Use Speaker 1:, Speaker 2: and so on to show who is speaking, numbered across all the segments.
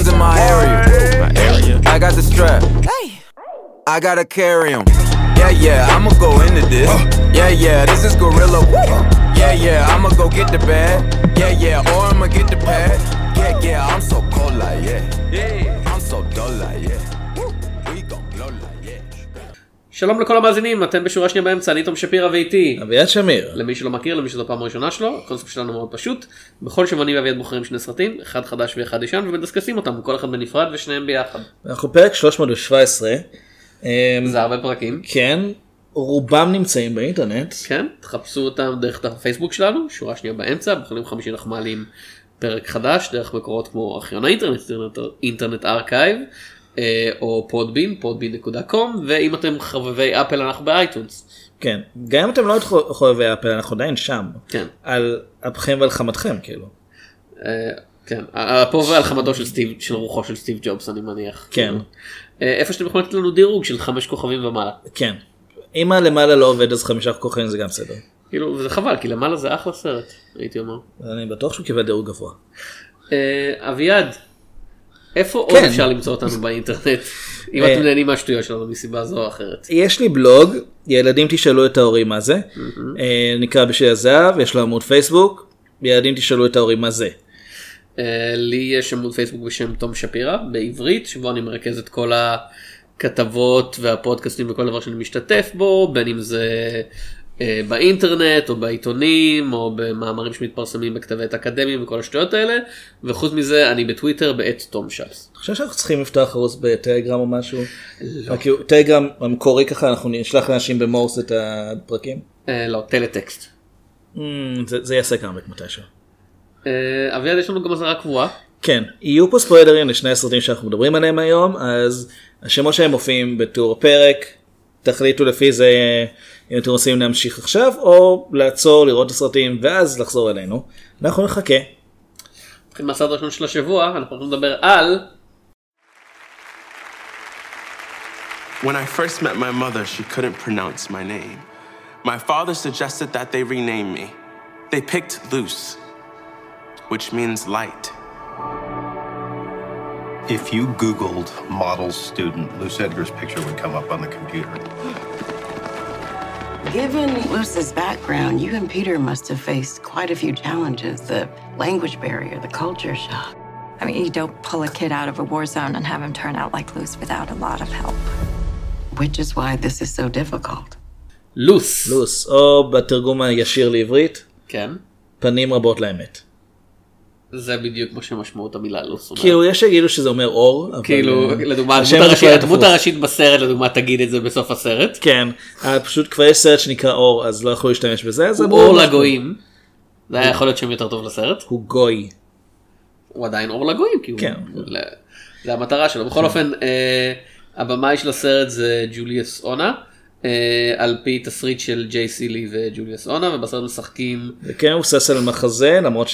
Speaker 1: Guns in my area.
Speaker 2: Oh, my area.
Speaker 1: I got the strap. I gotta carry 'em. Yeah, yeah, I'ma go into this. Yeah, yeah, this is Gorilla. Yeah, yeah, I'ma go get the bag. Yeah, yeah, or I'ma get the pad. Yeah, yeah, I'm so cold like yeah. Yeah, I'm so dull like yeah.
Speaker 3: שלום לכל המאזינים, אתם בשורה שנייה באמצע, אני תום שפירא ואיתי.
Speaker 2: אביעד שמיר.
Speaker 3: למי שלא מכיר, למי שזו הפעם הראשונה שלו, הקונספט שלנו מאוד פשוט. בכל שבוע אני ואביעד בוחרים שני סרטים, אחד חדש ואחד ישן, ומדסקסים אותם, כל אחד בנפרד ושניהם ביחד.
Speaker 2: אנחנו פרק 317. אמ,
Speaker 3: זה הרבה פרקים.
Speaker 2: כן, רובם נמצאים באינטרנט.
Speaker 3: כן, תחפשו אותם דרך הפייסבוק שלנו, שורה שנייה באמצע, בכל יום חמישי אנחנו מעלים פרק חדש, דרך מקורות כמו ארכיון האינטרנט, Internet Archive, או Podbean, Podbean.com, ואם אתם חובבי Apple אנחנו ב iTunes.
Speaker 2: כן, גם אם אתם לא חובבי אפל אנחנו עדיין שם.
Speaker 3: כן.
Speaker 2: על אפכם ועל חמתכם כאילו.
Speaker 3: אה, כן, אה, פה ועל חמתו של סטיב, של רוחו של סטיב ג'ובס אני מניח.
Speaker 2: כן.
Speaker 3: אה, איפה שאתם יכולים לתת לנו דירוג של חמש כוכבים ומעלה.
Speaker 2: כן. אם הלמעלה לא עובד אז חמישה כוכבים זה גם בסדר.
Speaker 3: כאילו, זה חבל, כי למעלה זה אחלה סרט, הייתי אומר.
Speaker 2: אני בטוח שהוא קיבל דירוג גבוה.
Speaker 3: אה, אביעד, איפה עוד
Speaker 2: כן.
Speaker 3: אפשר למצוא אותנו באינטרנט? אם
Speaker 2: אה,
Speaker 3: אתם נהנים מהשטויות שלנו מסיבה זו או אחרת.
Speaker 2: יש לי בלוג, ילדים תשאלו את ההורים מה זה. אה, נקרא בשביל הזהב, יש לו עמוד פייסבוק. ילדים תשאלו את ההורים מה זה.
Speaker 3: אה, לי יש עמוד פייסבוק בשם תום שפירא בעברית שבו אני מרכז את כל הכתבות והפודקאסטים וכל דבר שאני משתתף בו בין אם זה אה, באינטרנט או בעיתונים או במאמרים שמתפרסמים בכתבי עת אקדמיים וכל השטויות האלה וחוץ מזה אני בטוויטר בעת תום שפס.
Speaker 2: אתה חושב שאנחנו צריכים לפתוח ערוץ בטלגרם או משהו? לא. טלגרם המקורי ככה אנחנו נשלח לאנשים במורס את הפרקים?
Speaker 3: אה, לא טלטקסט.
Speaker 2: Mm, זה, יעשה קאמבק מתישהו.
Speaker 3: אה, אביעד יש לנו גם אזהרה קבועה.
Speaker 2: כן, יהיו פה ספוילרים לשני הסרטים שאנחנו מדברים עליהם היום, אז השמות שלהם מופיעים בתיאור הפרק, תחליטו לפי זה אם אתם רוצים להמשיך עכשיו, או לעצור, לראות את הסרטים, ואז לחזור אלינו. אנחנו נחכה.
Speaker 3: נתחיל מהסרט הראשון של השבוע אנחנו הולכים לדבר על
Speaker 4: When I first met my mother, she couldn't pronounce my name. My father suggested that they rename me. They picked Luce, which means light.
Speaker 5: If you Googled model student, Luce Edgar's picture would come up on the computer.
Speaker 6: Given Luce's background, you and Peter must have faced quite a few challenges the language barrier, the culture shock.
Speaker 7: I mean, you don't pull a kid out of a war zone and have him turn out like Luce without a lot of help.
Speaker 6: Which is why this is so difficult.
Speaker 3: לוס.
Speaker 2: לוס, או בתרגום הישיר לעברית,
Speaker 3: כן.
Speaker 2: פנים רבות לאמת.
Speaker 3: זה בדיוק מה שמשמעות המילה לוס. אומרת.
Speaker 2: כאילו יש שיגידו שזה אומר אור,
Speaker 3: כאילו
Speaker 2: אה,
Speaker 3: לדוגמה הדמות הראשית- בסרט לדוגמה תגיד את זה בסוף הסרט.
Speaker 2: כן, אה, פשוט כבר יש סרט שנקרא אור אז לא יכולו להשתמש בזה,
Speaker 3: הוא אור. לגויים. זה היה יכול להיות שם יותר טוב לסרט.
Speaker 2: הוא גוי.
Speaker 3: הוא עדיין אור לגויים. הוא-
Speaker 2: כן.
Speaker 3: זה המטרה שלו. בכל אופן אה, הבמאי של הסרט זה ג'וליאס אונה. על פי תסריט של ג'יי סילי וג'וליאס אונה ובסרט משחקים.
Speaker 2: כן מבוסס על מחזה למרות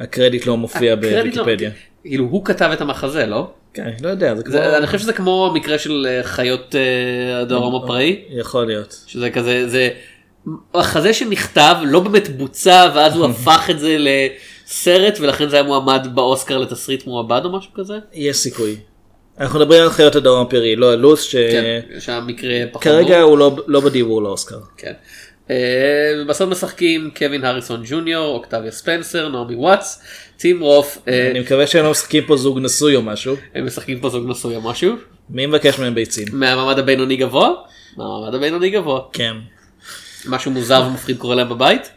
Speaker 2: שהקרדיט לא מופיע
Speaker 3: הקרדיט לא-
Speaker 2: בוויקיפדיה.
Speaker 3: כאילו הוא כתב את המחזה לא?
Speaker 2: כן, לא יודע, זה כמו...
Speaker 3: זה- אני חושב שזה כמו מקרה של אה, חיות אה, הדרום הפראי.
Speaker 2: יכול להיות.
Speaker 3: שזה כזה זה מחזה שנכתב לא באמת בוצע ואז הוא הפך את זה לסרט ולכן זה היה מועמד באוסקר לתסריט מועבד או משהו כזה.
Speaker 2: יש סיכוי. אנחנו מדברים על חיות הדרום הפירי, לא על לוס,
Speaker 3: כן, שהמקרה פחות ברור.
Speaker 2: הוא לא- לא בדיבור לאוסקר.
Speaker 3: כן. אה, בסוף משחקים קווין הריסון ג'וניור, אוקטביה ספנסר, נעמי וואטס, טים רוף, אה,
Speaker 2: אני מקווה שהם לא משחקים פה זוג נשוי או משהו.
Speaker 3: הם משחקים פה זוג נשוי או משהו,
Speaker 2: מי מבקש מהם ביצים?
Speaker 3: מהמעמד הבינוני גבוה, מהמעמד הבינוני גבוה,
Speaker 2: כן.
Speaker 3: משהו מוזר ומפחיד קורה להם בבית,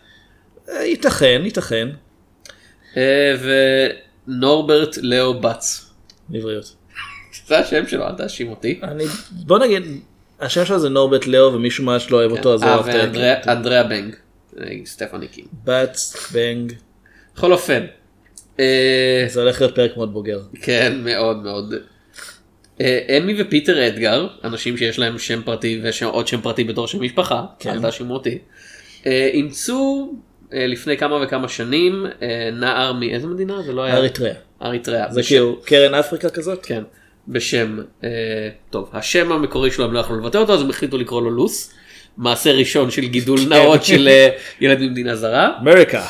Speaker 2: אה, ייתכן, ייתכן.
Speaker 3: ונורברט לאו בץ,
Speaker 2: לבריאות.
Speaker 3: זה השם שלו, אל תאשים אותי.
Speaker 2: אני, בוא נגיד, השם שלו זה נורבט לאו ומישהו ממש לא אוהב אותו אז הוא
Speaker 3: אה,
Speaker 2: אוהב את ה-
Speaker 3: ואנדריה בנג, אה, סטפני קים.
Speaker 2: בת, בנג.
Speaker 3: בכל אופן, אה,
Speaker 2: זה הולך להיות פרק מאוד בוגר.
Speaker 3: כן, מאוד מאוד. אה, אמי ופיטר אדגר, אנשים שיש להם שם פרטי ועוד שם פרטי בתור שם משפחה,
Speaker 2: כן.
Speaker 3: אל תאשימו אותי, אה, אימצו אה, לפני כמה וכמה שנים אה, נער מאיזה מדינה? זה לא היה...
Speaker 2: אריתריאה.
Speaker 3: אריתריאה.
Speaker 2: זה
Speaker 3: בשם-
Speaker 2: כאילו קרן אפריקה כזאת?
Speaker 3: כן. בשם, אה, טוב, השם המקורי שלו הם לא יכלו לבטא אותו אז הם החליטו לקרוא לו לוס. מעשה ראשון של גידול
Speaker 2: כן.
Speaker 3: נאות של אה, ילד ממדינה זרה.
Speaker 2: אמריקה.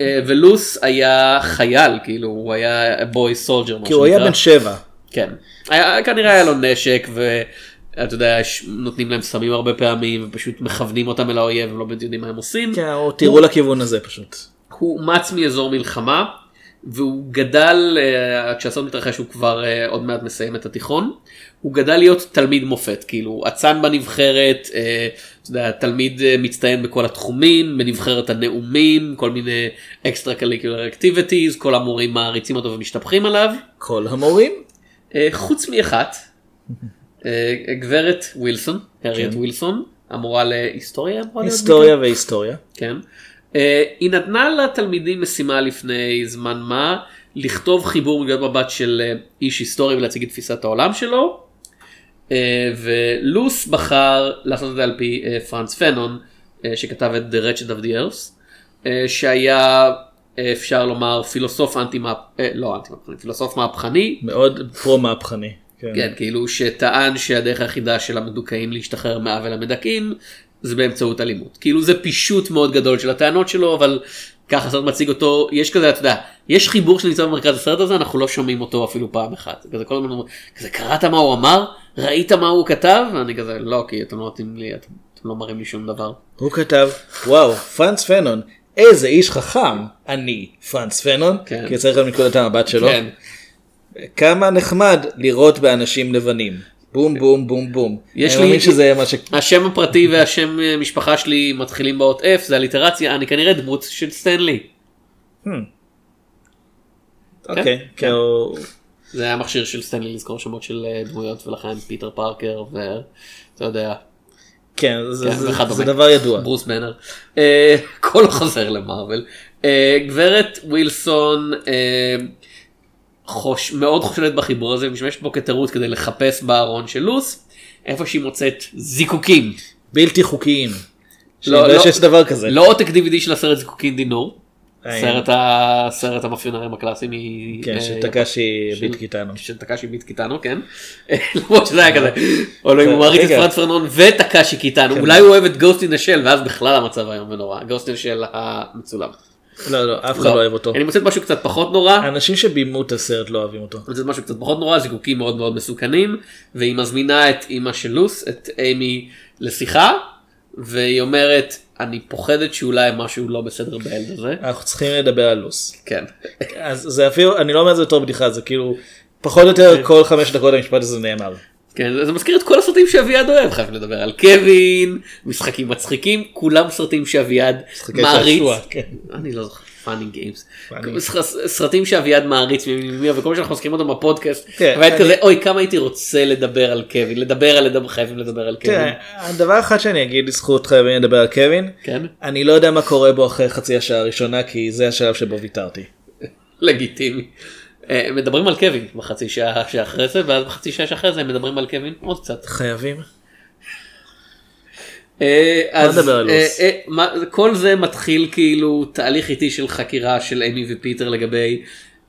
Speaker 3: אה, ולוס היה חייל, כאילו, הוא היה בוי סולג'ר.
Speaker 2: כי הוא היה בן שבע.
Speaker 3: כן. היה, כנראה היה לו נשק ואתה יודע, נותנים להם סמים הרבה פעמים ופשוט מכוונים אותם אל האויב, הם לא באמת יודעים מה הם עושים.
Speaker 2: כן, או תראו לכיוון הזה פשוט.
Speaker 3: הוא אומץ מאזור מלחמה והוא גדל, אה, כשהסוד מתרחש הוא כבר אה, עוד מעט מסיים את התיכון, הוא גדל להיות תלמיד מופת, כאילו אצן בנבחרת, אה, אתה יודע, תלמיד מצטיין בכל התחומים, בנבחרת הנאומים, כל מיני extracurricular activities, כל המורים מעריצים אותו ומשתפכים עליו,
Speaker 2: כל המורים?
Speaker 3: חוץ מאחת, גברת ווילסון, הריאט ווילסון, המורה להיסטוריה,
Speaker 2: היסטוריה והיסטוריה.
Speaker 3: כן. אה, היא נתנה לתלמידים משימה לפני זמן מה לכתוב חיבור מנקודת מבט של אה, איש היסטורי ולהציג את תפיסת העולם שלו. אה, ולוס בחר לעשות את זה על פי פרנס פנון שכתב את The Wretched of the Earth שהיה אפשר לומר פילוסוף אנטי מהפ... לא אנטי מהפכני, פילוסוף מהפכני
Speaker 2: מאוד פרו מהפכני. כן.
Speaker 3: כן, כאילו שטען שהדרך היחידה של המדוכאים להשתחרר מעוול המדכאים זה באמצעות אלימות. כאילו זה פישוט מאוד גדול של הטענות שלו, אבל ככה הסרט מציג אותו, יש כזה, אתה יודע, יש חיבור שנמצא במרכז הסרט הזה, אנחנו לא שומעים אותו אפילו פעם אחת. כזה כל הזמן, כזה קראת מה הוא אמר? ראית מה הוא כתב? ואני כזה, לא, כי אתם לא נותנים לי, אתם, אתם לא מראים לי שום דבר.
Speaker 2: הוא כתב, וואו, פרנס פנון, איזה איש חכם, אני פרנס פנון,
Speaker 3: כן.
Speaker 2: כי צריך גם מנקודת המבט שלו.
Speaker 3: כן.
Speaker 2: כמה נחמד לראות באנשים לבנים. בום בום בום בום.
Speaker 3: יש
Speaker 2: אני
Speaker 3: לי-
Speaker 2: מאמין שזה מה ש...
Speaker 3: השם הפרטי והשם אה, משפחה שלי מתחילים באות F, זה אליטרציה, אני כנראה דמות של סטנלי.
Speaker 2: אוקיי. כן, הוא-
Speaker 3: זה היה מכשיר של סטנלי לזכור שמות של אה, דמויות ולכן פיטר פארקר ואתה יודע
Speaker 2: כן, זה-
Speaker 3: כן,
Speaker 2: זה-
Speaker 3: וכדומה.
Speaker 2: זה דבר ידוע.
Speaker 3: ברוס באנר. אה, הכל חוזר למארוול. אה, גברת ווילסון אה, חוש, מאוד חושדת בחיבור הזה ומשתמשת בו כתירוץ כדי לחפש בארון של לוס איפה שהיא מוצאת זיקוקים.
Speaker 2: בלתי חוקיים.
Speaker 3: לא,
Speaker 2: לא. שיש דבר כזה.
Speaker 3: לא עותק DVD של הסרט זיקוקין דינור.
Speaker 2: אין.
Speaker 3: סרט הסרט המאפיונרים הקלאסי מ...
Speaker 2: כן,
Speaker 3: אה, של-
Speaker 2: ביט קיטנו.
Speaker 3: של טקשי ביט קיטנו כן. למרות שזה היה כזה. או לא אם הוא מעריץ את. פרנץ פנון וטקשי קיטנו
Speaker 2: כן.
Speaker 3: אולי הוא אוהב את Ghost in the Shell ואז בכלל המצב איום ונורא. Ghost in the Shell המצולם.
Speaker 2: לא, לא, אף אחד לא אוהב אותו.
Speaker 3: אני מוצאת משהו קצת פחות נורא.
Speaker 2: האנשים שביימו את הסרט לא אוהבים אותו.
Speaker 3: זה משהו קצת פחות נורא, זיקוקים מאוד מאוד מסוכנים, והיא מזמינה את אימא של לוס, את אימי, לשיחה, והיא אומרת, אני פוחדת שאולי משהו לא בסדר בילד הזה.
Speaker 2: אנחנו צריכים לדבר על לוס.
Speaker 3: כן.
Speaker 2: אז זה אפילו, אני לא אומר את זה בתור בדיחה, זה כאילו, פחות או יותר כל חמש דקות המשפט הזה נאמר.
Speaker 3: כן, זה- מזכיר את כל הסרטים שאביעד אוהב, חייבים לדבר על קווין, משחקים מצחיקים, כולם סרטים שאביעד מעריץ.
Speaker 2: כן.
Speaker 3: אני לא זוכר, פאני גיימס. סרטים שאביעד מעריץ וכל מה שאנחנו מזכירים אותם בפודקאסט. אביעד כזה, אוי כמה הייתי רוצה לדבר על קווין, לדבר על לדבר, חייבים לדבר על קווין.
Speaker 2: הדבר אחד שאני אגיד לזכות חייבים לדבר על קווין,
Speaker 3: כן,
Speaker 2: אני לא יודע מה קורה בו אחרי חצי השעה הראשונה, כי זה השלב שבו ויתרתי.
Speaker 3: לגיטימי. אה, מדברים על קווין בחצי שעה שאחרי זה, ואז בחצי שעה שאחרי זה הם מדברים על קווין עוד קצת.
Speaker 2: חייבים?
Speaker 3: אה, אז אה, כל זה מתחיל כאילו תהליך איטי של חקירה של אמי ופיטר לגבי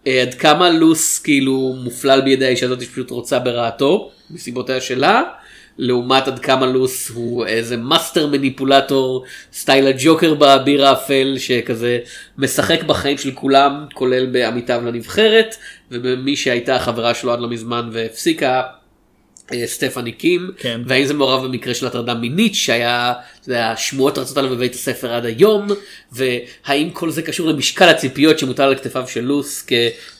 Speaker 3: עד כמה לוס כאילו מופלל בידי האישה הזאת שפשוט רוצה ברעתו מסיבותיה שלה. לעומת עד כמה לוס הוא איזה master manipulator סטייל הג'וקר באביר האפל שכזה משחק בחיים של כולם כולל בעמיתיו לנבחרת ובמי שהייתה החברה שלו עד לא מזמן והפסיקה אה, סטפני קים,
Speaker 2: כן.
Speaker 3: והאם זה מעורב במקרה של הטרדה מינית שהיה, שמועות רצות עליו בבית הספר עד היום, והאם כל זה קשור למשקל הציפיות שמוטל על כתפיו של לוס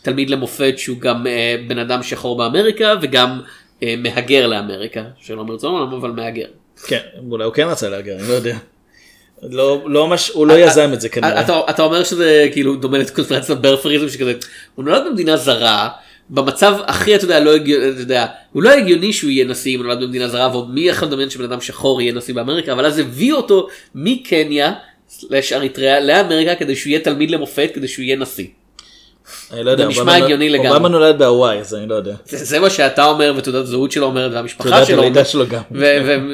Speaker 3: כתלמיד למופת שהוא גם אה, בן אדם שחור באמריקה וגם מהגר לאמריקה, שלא מרצון אבל מהגר.
Speaker 2: כן, אולי הוא כן רצה להגר, אני לא יודע. לא, לא מש... הוא לא יזם את זה כנראה.
Speaker 3: אתה, אתה אומר שזה כאילו דומה לקונספירציית ברפריזם שכזה, הוא נולד במדינה זרה, במצב הכי אתה יודע לא הגיוני, אתה יודע, הוא לא הגיוני שהוא יהיה נשיא אם הוא נולד במדינה זרה ועוד מי יכול לדמיין שבן אדם שחור יהיה נשיא באמריקה אבל אז הביאו אותו מקניה סלש אריתריאה לאמריקה כדי שהוא יהיה תלמיד למופת כדי שהוא יהיה נשיא.
Speaker 2: אני לא יודע,
Speaker 3: זה נשמע הגיוני לגמרי.
Speaker 2: אובמה נולד בהוואי, אז אני לא יודע.
Speaker 3: זה, מה שאתה אומר ותעודת זהות שלו אומרת והמשפחה
Speaker 2: תעודת
Speaker 3: שלו
Speaker 2: הלידה
Speaker 3: אומרת,
Speaker 2: שלו גם.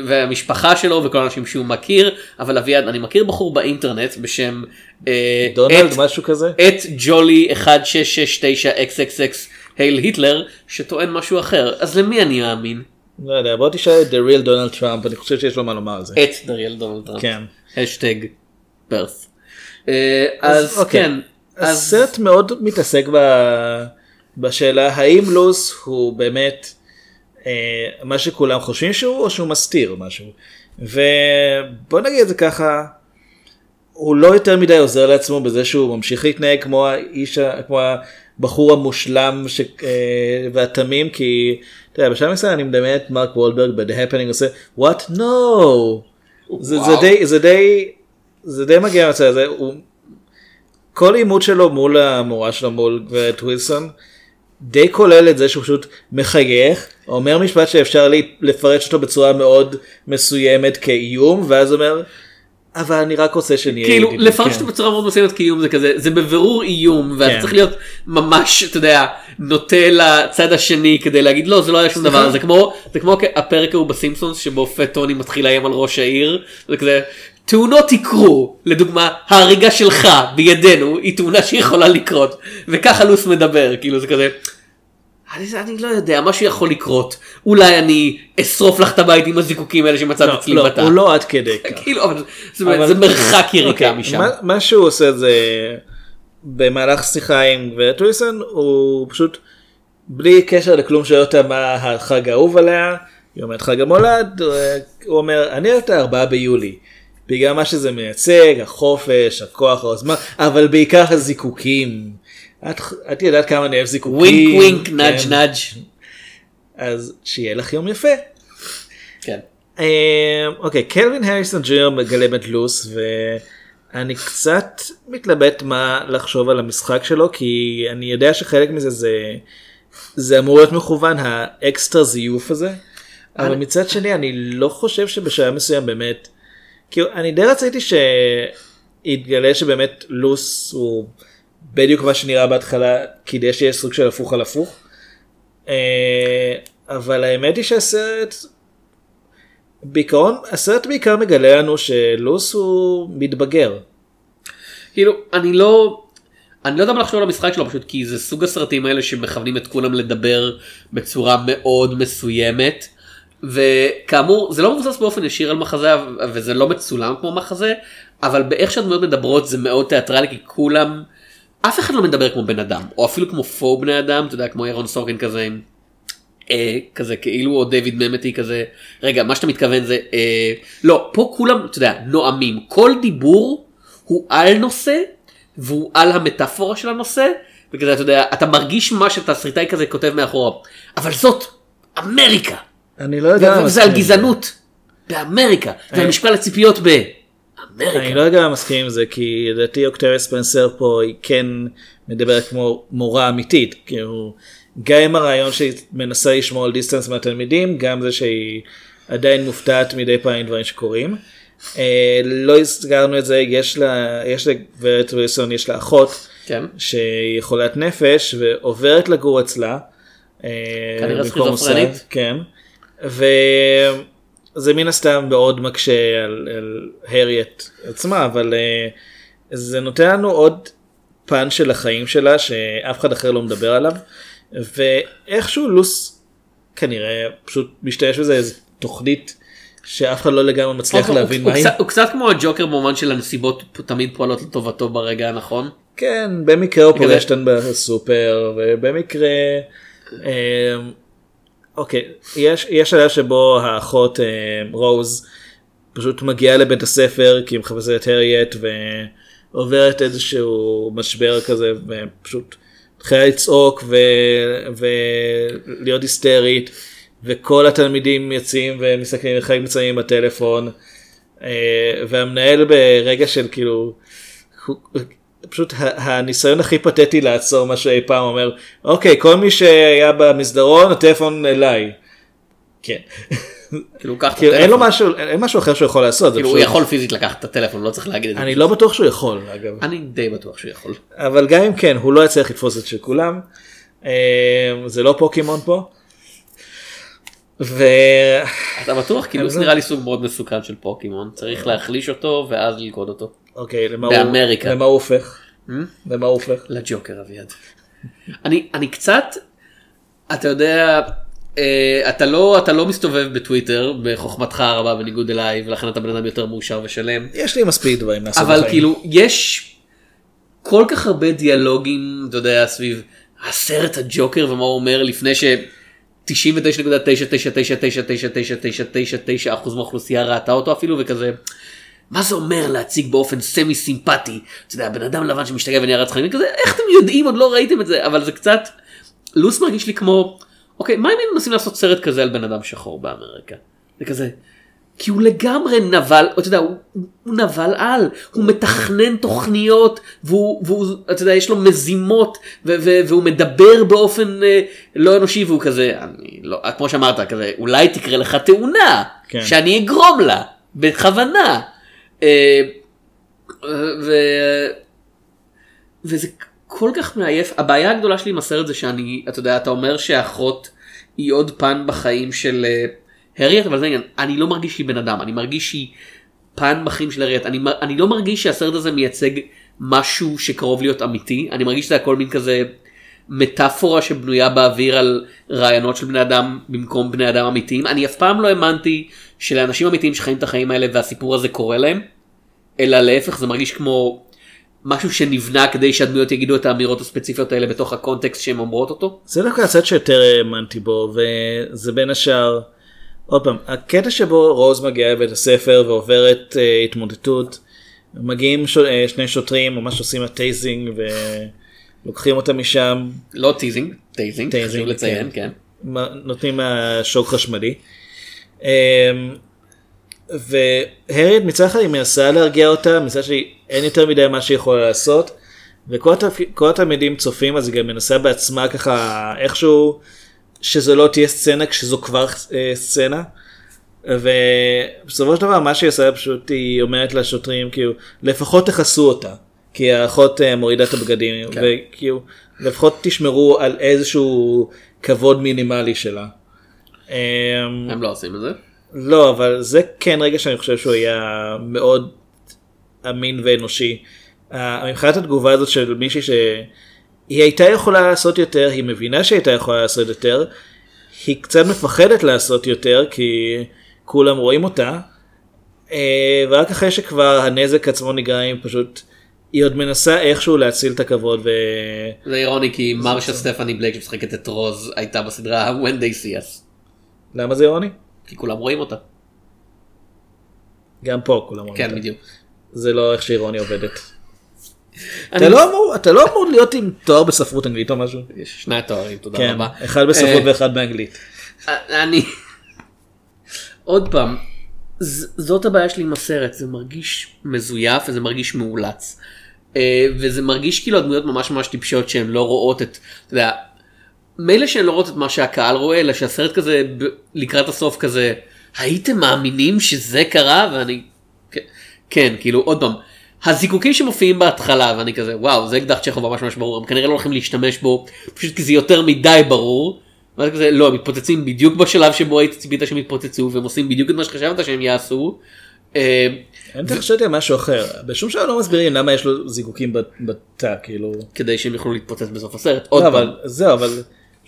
Speaker 3: והמשפחה שלו וכל האנשים שהוא מכיר אבל אביעד אני מכיר בחור באינטרנט בשם אה,
Speaker 2: דונלד, משהו כזה?
Speaker 3: את ג'ולי 1669 xxx הייל היטלר שטוען משהו אחר אז למי אני מאמין?
Speaker 2: לא יודע, בוא תשאל את The real דונלד טראמפ, אני חושב שיש לו מה לומר על זה.
Speaker 3: את דריאל דונלד טראמפ.
Speaker 2: כן.
Speaker 3: השטג ברף. אז
Speaker 2: אוקיי.
Speaker 3: כן. אז
Speaker 2: הסרט מאוד מתעסק ב... בשאלה האם לוס הוא באמת אה, מה שכולם חושבים שהוא או שהוא מסתיר משהו. ובוא נגיד את זה ככה, הוא לא יותר מדי עוזר לעצמו בזה שהוא ממשיך להתנהג כמו האיש, כמו הבחור המושלם ש... אה, והתמים כי אתה יודע, בשלב מסוים אני מדמיין את מרק וולברג ב-The Happening עושה what no זה, זה. די זה די זה די מגיע למצב הזה הוא כל עימות שלו מול המורה שלו מול גברת ווילסון די כולל את זה שהוא פשוט מחייך אומר משפט שאפשר לי- לפרש אותו בצורה מאוד מסוימת כאיום ואז אומר אבל אני רק רוצה שנהיה
Speaker 3: כאילו
Speaker 2: ידידים."
Speaker 3: לפרש
Speaker 2: כן.
Speaker 3: אותו בצורה מאוד מסוימת כאיום זה כזה זה בבירור איום ואתה
Speaker 2: כן.
Speaker 3: צריך להיות ממש אתה יודע נוטה לצד השני כדי להגיד לא זה לא היה שום דבר זה כמו זה כמו הפרק ההוא בסימפסונס שבו פטוני מתחיל לאיים על ראש העיר זה כזה תאונות יקרו לדוגמה ההריגה שלך בידינו היא תאונה שיכולה לקרות וככה לוס מדבר כאילו זה כזה. אני, אני לא יודע משהו יכול לקרות אולי אני אשרוף לך את הבית עם הזיקוקים האלה שמצאת אצלי
Speaker 2: לא,
Speaker 3: בתא.
Speaker 2: הוא לא עד כדי כך.
Speaker 3: כאילו אבל זה,
Speaker 2: אבל-
Speaker 3: זה מרחק יריקה
Speaker 2: אוקיי,
Speaker 3: משם.
Speaker 2: מה, מה שהוא עושה זה במהלך שיחה עם גברת ווילסון הוא פשוט בלי קשר לכלום שואל אותה מה החג האהוב עליה, היא אומרת חג המולד, הוא אומר אני את הארבעה ביולי. בגלל מה שזה מייצג, החופש, הכוח, העוזמה, אבל בעיקר הזיקוקים. את, את יודעת כמה אני אוהב זיקוקים.
Speaker 3: wink wink nudge
Speaker 2: כן.
Speaker 3: nudge.
Speaker 2: אז שיהיה לך יום יפה.
Speaker 3: כן.
Speaker 2: אה, אוקיי, קלווין הריסון מגלם את לוס ואני קצת מתלבט מה לחשוב על המשחק שלו כי אני יודע שחלק מזה זה זה אמור להיות מכוון האקסטרה זיוף הזה אבל מצד שני אני לא חושב שבשלב מסוים באמת כאילו אני די רציתי שיתגלה שבאמת לוס הוא בדיוק מה שנראה בהתחלה כדי שיהיה סוג של הפוך על הפוך. אה, אבל האמת היא שהסרט בעיקרון הסרט בעיקר מגלה לנו שלוס הוא מתבגר.
Speaker 3: כאילו אני לא אני לא יודע מה לחשוב על המשחק שלו פשוט כי זה סוג הסרטים האלה שמכוונים את כולם לדבר בצורה מאוד מסוימת. וכאמור זה לא מבוסס באופן ישיר על מחזה וזה לא מצולם כמו מחזה אבל באיך שהדמויות מדברות זה מאוד תיאטרלי כי כולם אף אחד לא מדבר כמו בן אדם או אפילו כמו פור בני אדם אתה יודע כמו אירון סורקין כזה עם אה, כזה כאילו או דיוויד ממתי כזה רגע מה שאתה מתכוון זה אה, לא פה כולם אתה יודע נואמים. כל דיבור הוא על נושא והוא על המטאפורה של הנושא וכזה אתה יודע אתה מרגיש מה שתסריטאי כזה כותב מאחורה אבל זאת אמריקה
Speaker 2: אני לא יודע.
Speaker 3: וזה על גזענות באמריקה ועל משקל הציפיות
Speaker 2: אני
Speaker 3: באמריקה.
Speaker 2: לא יודע מה מסכים עם זה כי לדעתי אוקטריה ספנסר פה היא כן מדברת כמו מורה אמיתית כאילו גם עם הרעיון שהיא מנסה לשמור על דיסטנס מהתלמידים גם זה שהיא עדיין מופתעת מדי פעם עם דברים שקורים. אה, לא הזכרנו את זה יש לה יש לגברת ווילסון יש לה אחות
Speaker 3: כן.
Speaker 2: שהיא חולת נפש ועוברת לגור אצלה. אה,
Speaker 3: כנראה סכיזופרנית.
Speaker 2: כן. וזה מן הסתם מאוד מקשה על, על הריאט עצמה אבל אה, זה נותן לנו עוד פן של החיים שלה שאף אחד אחר לא מדבר עליו ואיכשהו לוס כנראה פשוט משתמש בזה איזה תוכנית שאף אחד לא לגמרי מצליח
Speaker 3: הוא-
Speaker 2: להבין מה היא.
Speaker 3: הוא קצת כמו הג'וקר במובן של הנסיבות תמיד פועלות לטובתו ברגע הנכון.
Speaker 2: כן, במקרה הוא פוגש אותנו בסופר, ובמקרה... אוקיי, יש, יש שלב שבו האחות אה, רוז פשוט מגיעה לבית הספר כי היא מחפשת את הריאט ועוברת איזשהו משבר כזה ופשוט מתחילה לצעוק ו... ולהיות היסטרית וכל התלמידים יוצאים ומסתכלים וחלק מצלמים בטלפון אה, והמנהל ברגע של כאילו פשוט הניסיון הכי פתטי לעצור מה שאי פעם אומר אוקיי כל מי שהיה במסדרון הטלפון אליי. כן.
Speaker 3: כאילו קח את
Speaker 2: כאילו אין לו
Speaker 3: הטלפון.
Speaker 2: משהו, אין משהו אחר שהוא יכול לעשות.
Speaker 3: כאילו הוא יכול פיזית לקחת את הטלפון לא צריך להגיד את זה.
Speaker 2: אני לא בטוח שהוא יכול אגב.
Speaker 3: אני די בטוח שהוא יכול.
Speaker 2: אבל גם אם כן הוא לא יצליח לתפוס את של כולם. אה, זה לא פוקימון פה. ו...
Speaker 3: אתה בטוח? כאילו זה
Speaker 2: זה-
Speaker 3: נראה לי סוג מאוד מסוכן של פוקימון צריך להחליש אותו ואז ללכוד אותו.
Speaker 2: אוקיי, למה הוא,
Speaker 3: באמריקה.
Speaker 2: למה הוא הופך? למה הוא הופך?
Speaker 3: לג'וקר אביעד. אני אני קצת אתה יודע אה, אתה לא אתה לא מסתובב בטוויטר בחוכמתך הרבה בניגוד אליי ולכן אתה בן אדם יותר מאושר ושלם.
Speaker 2: יש לי מספיק דברים לעשות
Speaker 3: אבל
Speaker 2: בחיים.
Speaker 3: כאילו יש כל כך הרבה דיאלוגים אתה יודע סביב הסרט הג'וקר ומה הוא אומר לפני ש... 99.999999999 אחוז מהאוכלוסייה ראתה אותו אפילו וכזה. מה זה אומר להציג באופן סמי סימפטי, אתה יודע, בן אדם לבן שמשתגע ונהיה רצחני, כזה, איך אתם יודעים, עוד לא ראיתם את זה, אבל זה קצת, לוס מרגיש לי כמו, אוקיי, מה אם היינו מנסים לעשות סרט כזה על בן אדם שחור באמריקה? זה כזה, כי הוא לגמרי נבל, אתה יודע, הוא, הוא נבל על, הוא מתכנן תוכניות, והוא, והוא אתה יודע, יש לו מזימות, ו, ו, והוא מדבר באופן אה, לא אנושי, והוא כזה, אני לא, כמו שאמרת, כזה, אולי תקרה לך תאונה,
Speaker 2: כן.
Speaker 3: שאני אגרום לה, בכוונה. אה, ו... וזה כל כך מעייף, הבעיה הגדולה שלי עם הסרט זה שאני, אתה יודע, אתה אומר שהאחות היא עוד פן בחיים של אה, הריאט, אבל זה העניין, אני לא מרגיש שהיא בן אדם, אני מרגיש שהיא פן בחיים של הריאט, אני, אני לא מרגיש שהסרט הזה מייצג משהו שקרוב להיות אמיתי, אני מרגיש שזה הכל מין כזה מטאפורה שבנויה באוויר על רעיונות של בני אדם במקום בני אדם אמיתיים, אני אף פעם לא האמנתי שלאנשים אמיתיים שחיים את החיים האלה והסיפור הזה קורה להם, אלא להפך זה מרגיש כמו משהו שנבנה כדי שהדמויות יגידו את האמירות הספציפיות האלה בתוך הקונטקסט שהן אומרות אותו.
Speaker 2: זה דווקא הצד שיותר האמנתי בו וזה בין השאר עוד פעם הקטע שבו רוז מגיעה לבית הספר ועוברת אה, התמודדות מגיעים ש... אה, שני שוטרים ממש עושים לה tasing ולוקחים אותה משם
Speaker 3: לא teasing,
Speaker 2: tasing,
Speaker 3: חשוב לציין, כן.
Speaker 2: מה- נותנים שוק חשמלי. אמ, והריאט מצד אחד היא מנסה להרגיע אותה מצד שני אין יותר מדי מה שהיא יכולה לעשות וכל התלמידים צופים אז היא גם מנסה בעצמה ככה איכשהו שזה לא תהיה סצנה כשזו כבר אה, סצנה. ובסופו של דבר מה שהיא עושה פשוט היא אומרת לשוטרים כאילו לפחות תכסו אותה כי האחות אה, מורידה את הבגדים
Speaker 3: כן.
Speaker 2: וכאילו לפחות תשמרו על איזשהו כבוד מינימלי שלה. אמ,
Speaker 3: הם לא עושים את זה.
Speaker 2: לא אבל זה כן רגע שאני חושב שהוא היה מאוד אמין ואנושי. מבחינת התגובה הזאת של מישהי שהיא הייתה יכולה לעשות יותר היא מבינה שהיא הייתה יכולה לעשות יותר היא קצת מפחדת לעשות יותר כי כולם רואים אותה אה, ורק אחרי שכבר הנזק עצמו נגרם היא פשוט היא עוד מנסה איכשהו להציל את הכבוד ו...
Speaker 3: זה אירוני כי מרשה סטפני בלייק שמשחקת את רוז הייתה בסדרה When They See Us.
Speaker 2: למה זה אירוני?
Speaker 3: כי כולם רואים אותה.
Speaker 2: גם פה כולם רואים
Speaker 3: כן
Speaker 2: אותה.
Speaker 3: בדיוק.
Speaker 2: זה לא איך שאירוני עובדת. אתה לא אמור אתה לא אמור להיות עם תואר בספרות אנגלית או משהו.
Speaker 3: יש שני תוארים תודה
Speaker 2: כן,
Speaker 3: רבה.
Speaker 2: אחד בספרות
Speaker 3: אה,
Speaker 2: ואחד באנגלית.
Speaker 3: אני עוד פעם זאת הבעיה שלי עם הסרט זה מרגיש מזויף וזה מרגיש מאולץ. אה, וזה מרגיש כאילו הדמויות ממש ממש טיפשות שהן לא רואות את, אתה יודע, מילא שהן לא רואות את מה שהקהל רואה אלא שהסרט כזה לקראת הסוף כזה הייתם מאמינים שזה קרה ואני כן, כן כאילו עוד פעם. הזיקוקים שמופיעים בהתחלה ואני כזה וואו זה אקדח צ'כוב ממש ממש ברור הם כנראה לא הולכים להשתמש בו פשוט כי זה יותר מדי ברור. ואז כזה לא הם מתפוצצים בדיוק בשלב שבו היית ציפית שהם יתפוצצו והם עושים בדיוק את מה שחשבת שהם יעשו.
Speaker 2: אני תכף חשבתי על משהו אחר. בשום שלב לא מסבירים למה יש לו זיקוקים בת- בתא כאילו.
Speaker 3: כדי שהם יוכלו להתפוצץ בסוף הסרט עוד
Speaker 2: לא,
Speaker 3: פעם.
Speaker 2: אבל זהו אבל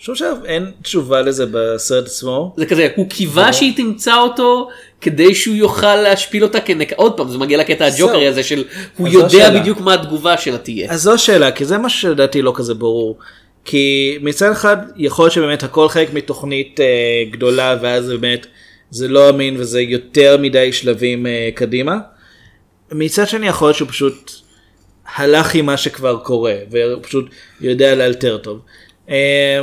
Speaker 2: בשום שלב אין תשובה לזה בסרט עצמו.
Speaker 3: זה כזה הוא קיווה שהיא תמצא אותו כדי שהוא יוכל להשפיל אותה כנק... עוד פעם זה מגיע לקטע הג'וקרי הזה של הוא יודע. בדיוק מה התגובה שלה תהיה.
Speaker 2: אז זו השאלה כי זה מה שלדעתי לא כזה ברור. כי מצד אחד יכול להיות שבאמת הכל חלק מתוכנית אה, גדולה ואז באמת זה לא אמין וזה יותר מדי שלבים אה, קדימה. מצד שני יכול להיות שהוא פשוט הלך עם מה שכבר קורה והוא פשוט יודע לאלתר טוב. אה,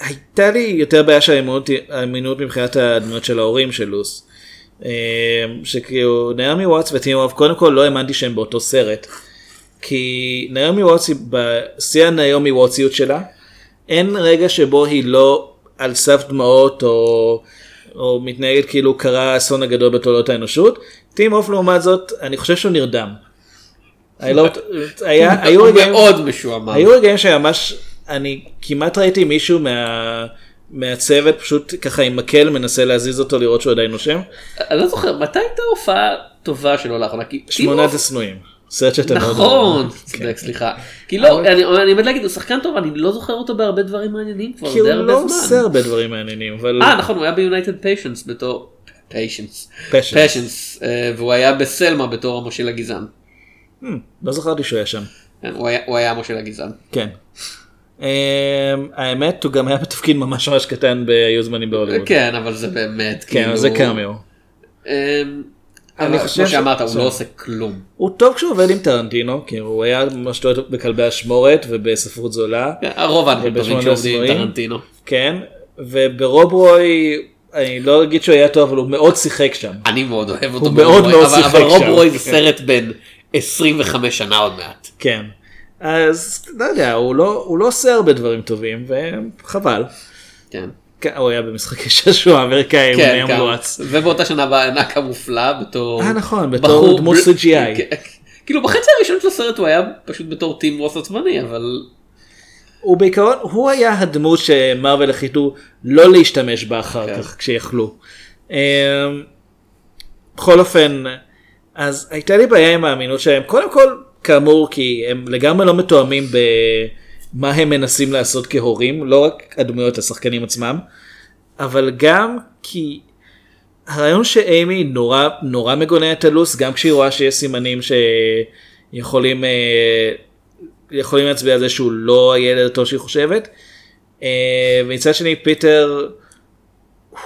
Speaker 2: הייתה לי יותר בעיה של אמינות, אמינות מבחינת הדמויות של ההורים של לוס. אה, שכאילו נעמי וואטס וטים וואב קודם כל לא האמנתי שהם באותו סרט. כי נעמי וואטס היא בשיא הנעמי וואטסיות שלה אין רגע שבו היא לא על סף דמעות או או מתנהגת כאילו קרה האסון הגדול בתולדות האנושות. טים אוף לעומת זאת, אני חושב שהוא נרדם. היו רגעים-
Speaker 3: מאוד משועמם.
Speaker 2: היו רגעים שממש, אני כמעט ראיתי מישהו מה... מהצוות פשוט ככה עם מקל מנסה להזיז אותו לראות שהוא עדיין נושם.
Speaker 3: אני לא זוכר מתי הייתה הופעה טובה שלו לאחרונה.
Speaker 2: שמונת השנואים. סרט שאתה מאוד
Speaker 3: נכון,
Speaker 2: אוהב.
Speaker 3: צודק סליחה. כי לא, אני עומד להגיד הוא שחקן טוב אני לא זוכר אותו בהרבה דברים מעניינים כבר
Speaker 2: כי הוא לא. עושה הרבה דברים מעניינים אבל
Speaker 3: אה נכון הוא היה ב United Passions בתור Patience
Speaker 2: Patience.
Speaker 3: Patience והוא היה בסלמה בתור המושל הגזען.
Speaker 2: המ, לא זכרתי שהוא היה שם.
Speaker 3: כן, הוא היה- המושל הגזען.
Speaker 2: כן. אמ, האמת הוא גם היה בתפקיד ממש ממש קטן בהיו זמנים בהוליווד.
Speaker 3: כן אבל זה באמת
Speaker 2: כן,
Speaker 3: כאילו.
Speaker 2: זה קאמיו. אני
Speaker 3: אבל
Speaker 2: חושב
Speaker 3: כמו שאמרת הוא לא עושה כלום.
Speaker 2: הוא טוב כשהוא עובד עם טרנטינו כי הוא היה ממש טוב בכלבי אשמורת ובספרות זולה.
Speaker 3: הרוב האנשים שעובדים עם. טרנטינו.
Speaker 2: כן. וברוברוי אני לא אגיד שהוא היה טוב אבל הוא מאוד שיחק שם.
Speaker 3: אני מאוד אוהב אותו.
Speaker 2: הוא מאוד מאוד
Speaker 3: אבל-
Speaker 2: שיחק
Speaker 3: אבל
Speaker 2: שם,
Speaker 3: רוי זה
Speaker 2: כן.
Speaker 3: סרט בן 25 שנה עוד מעט.
Speaker 2: כן. אז לא יודע הוא לא הוא לא עושה הרבה דברים טובים וחבל.
Speaker 3: כן.
Speaker 2: כן, הוא היה במשחקי שעשוע אמריקאי הוא
Speaker 3: כן,
Speaker 2: היה
Speaker 3: כן.
Speaker 2: מואץ.
Speaker 3: ובאותה שנה בא ענק המופלא בתור...
Speaker 2: אה, נכון, בתור דמות CGI.
Speaker 3: כן. כאילו בחצי הראשון של הסרט הוא היה פשוט בתור טים רוס עצבני אבל
Speaker 2: הוא בעיקרון הוא היה הדמות שמרוויל החליטו לא להשתמש בה אחר. כך כשיכלו. אמ, בכל אופן אז הייתה לי בעיה עם האמינות שלהם קודם כל כאמור כי הם לגמרי לא מתואמים במה הם מנסים לעשות כהורים לא רק הדמויות השחקנים עצמם אבל גם כי הרעיון שאימי נורא נורא מגוננת את הלוס גם כשהיא רואה שיש סימנים שיכולים אה, יכולים להצביע על זה שהוא לא הילד הטוב שהיא חושבת. אה, ומצד שני פיטר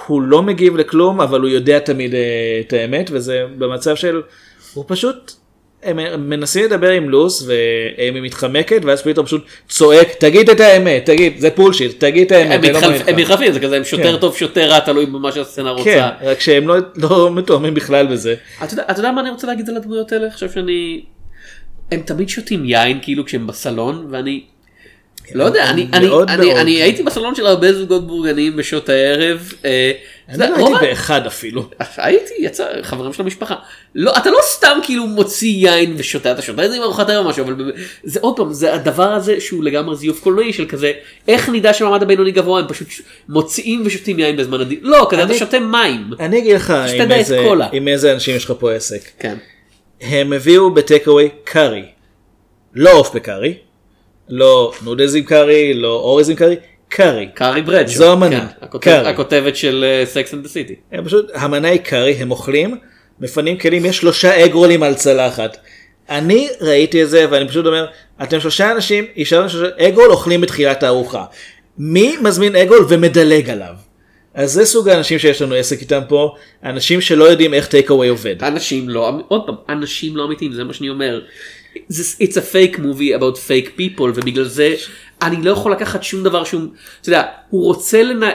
Speaker 2: הוא לא מגיב לכלום אבל הוא יודע תמיד אה, את האמת וזה במצב של הוא פשוט הם מנסים לדבר עם לוס ואימי מתחמקת ואז פיטר פשוט צועק תגיד את האמת תגיד זה bullshit תגיד את האמת.
Speaker 3: הם
Speaker 2: לא
Speaker 3: מתחלפ-
Speaker 2: מאמין לך."
Speaker 3: הם מתחלפים זה כזה הם שוטר
Speaker 2: כן.
Speaker 3: טוב שוטר רע תלוי במה שהסצנה
Speaker 2: כן,
Speaker 3: רוצה.
Speaker 2: רק שהם לא, לא מתואמים בכלל בזה.
Speaker 3: אתה יודע- מה אני רוצה להגיד על הדמויות האלה? חושב שאני... הם תמיד שותים יין כאילו כשהם בסלון ואני... לא יודע, אני, אני, אני. אני הייתי בסלון של הרבה זוגות בורגנים בשעות הערב. אה,
Speaker 2: אני לא הייתי באחד אפילו.
Speaker 3: הייתי, יצא, חברים של המשפחה. לא, אתה לא סתם כאילו מוציא יין ושותה, אתה שותה את זה עם ארוחת ערב או משהו, אבל זה עוד פעם, זה הדבר הזה שהוא לגמרי זיוף קולנועי של כזה, איך נדע שהמעמד הבינוני גבוה, הם פשוט מוציאים ושותים יין בזמן הדיון. לא, כזה אתה שותה מים.
Speaker 2: אני אגיד לך עם איזה, אנשים יש לך פה עסק.
Speaker 3: כן.
Speaker 2: הם הביאו בטק אווי קארי. לא עוף בקארי. לא נודלס עם קארי, לא אורז עם קארי, קארי.
Speaker 3: קארי ברדשו.
Speaker 2: זו המנה.
Speaker 3: כן. הכותבת של Sex and
Speaker 2: City. פשוט, המנה היא קארי, הם אוכלים, מפנים כלים, יש שלושה אגרולים על צלחת. אני ראיתי את זה ואני פשוט אומר, אתם שלושה אנשים, אישרנו שלושה אגרול אוכלים בתחילת הארוחה. מי מזמין אגרול ומדלג עליו? אז זה סוג האנשים שיש לנו עסק איתם פה, אנשים שלא יודעים איך take away עובד.
Speaker 3: אנשים לא, עוד פעם, אנשים לא אמיתיים, זה מה שאני אומר. It's a fake movie about fake people ובגלל זה אני לא יכול לקחת שום דבר שהוא, אתה יודע, הוא רוצה לנהל,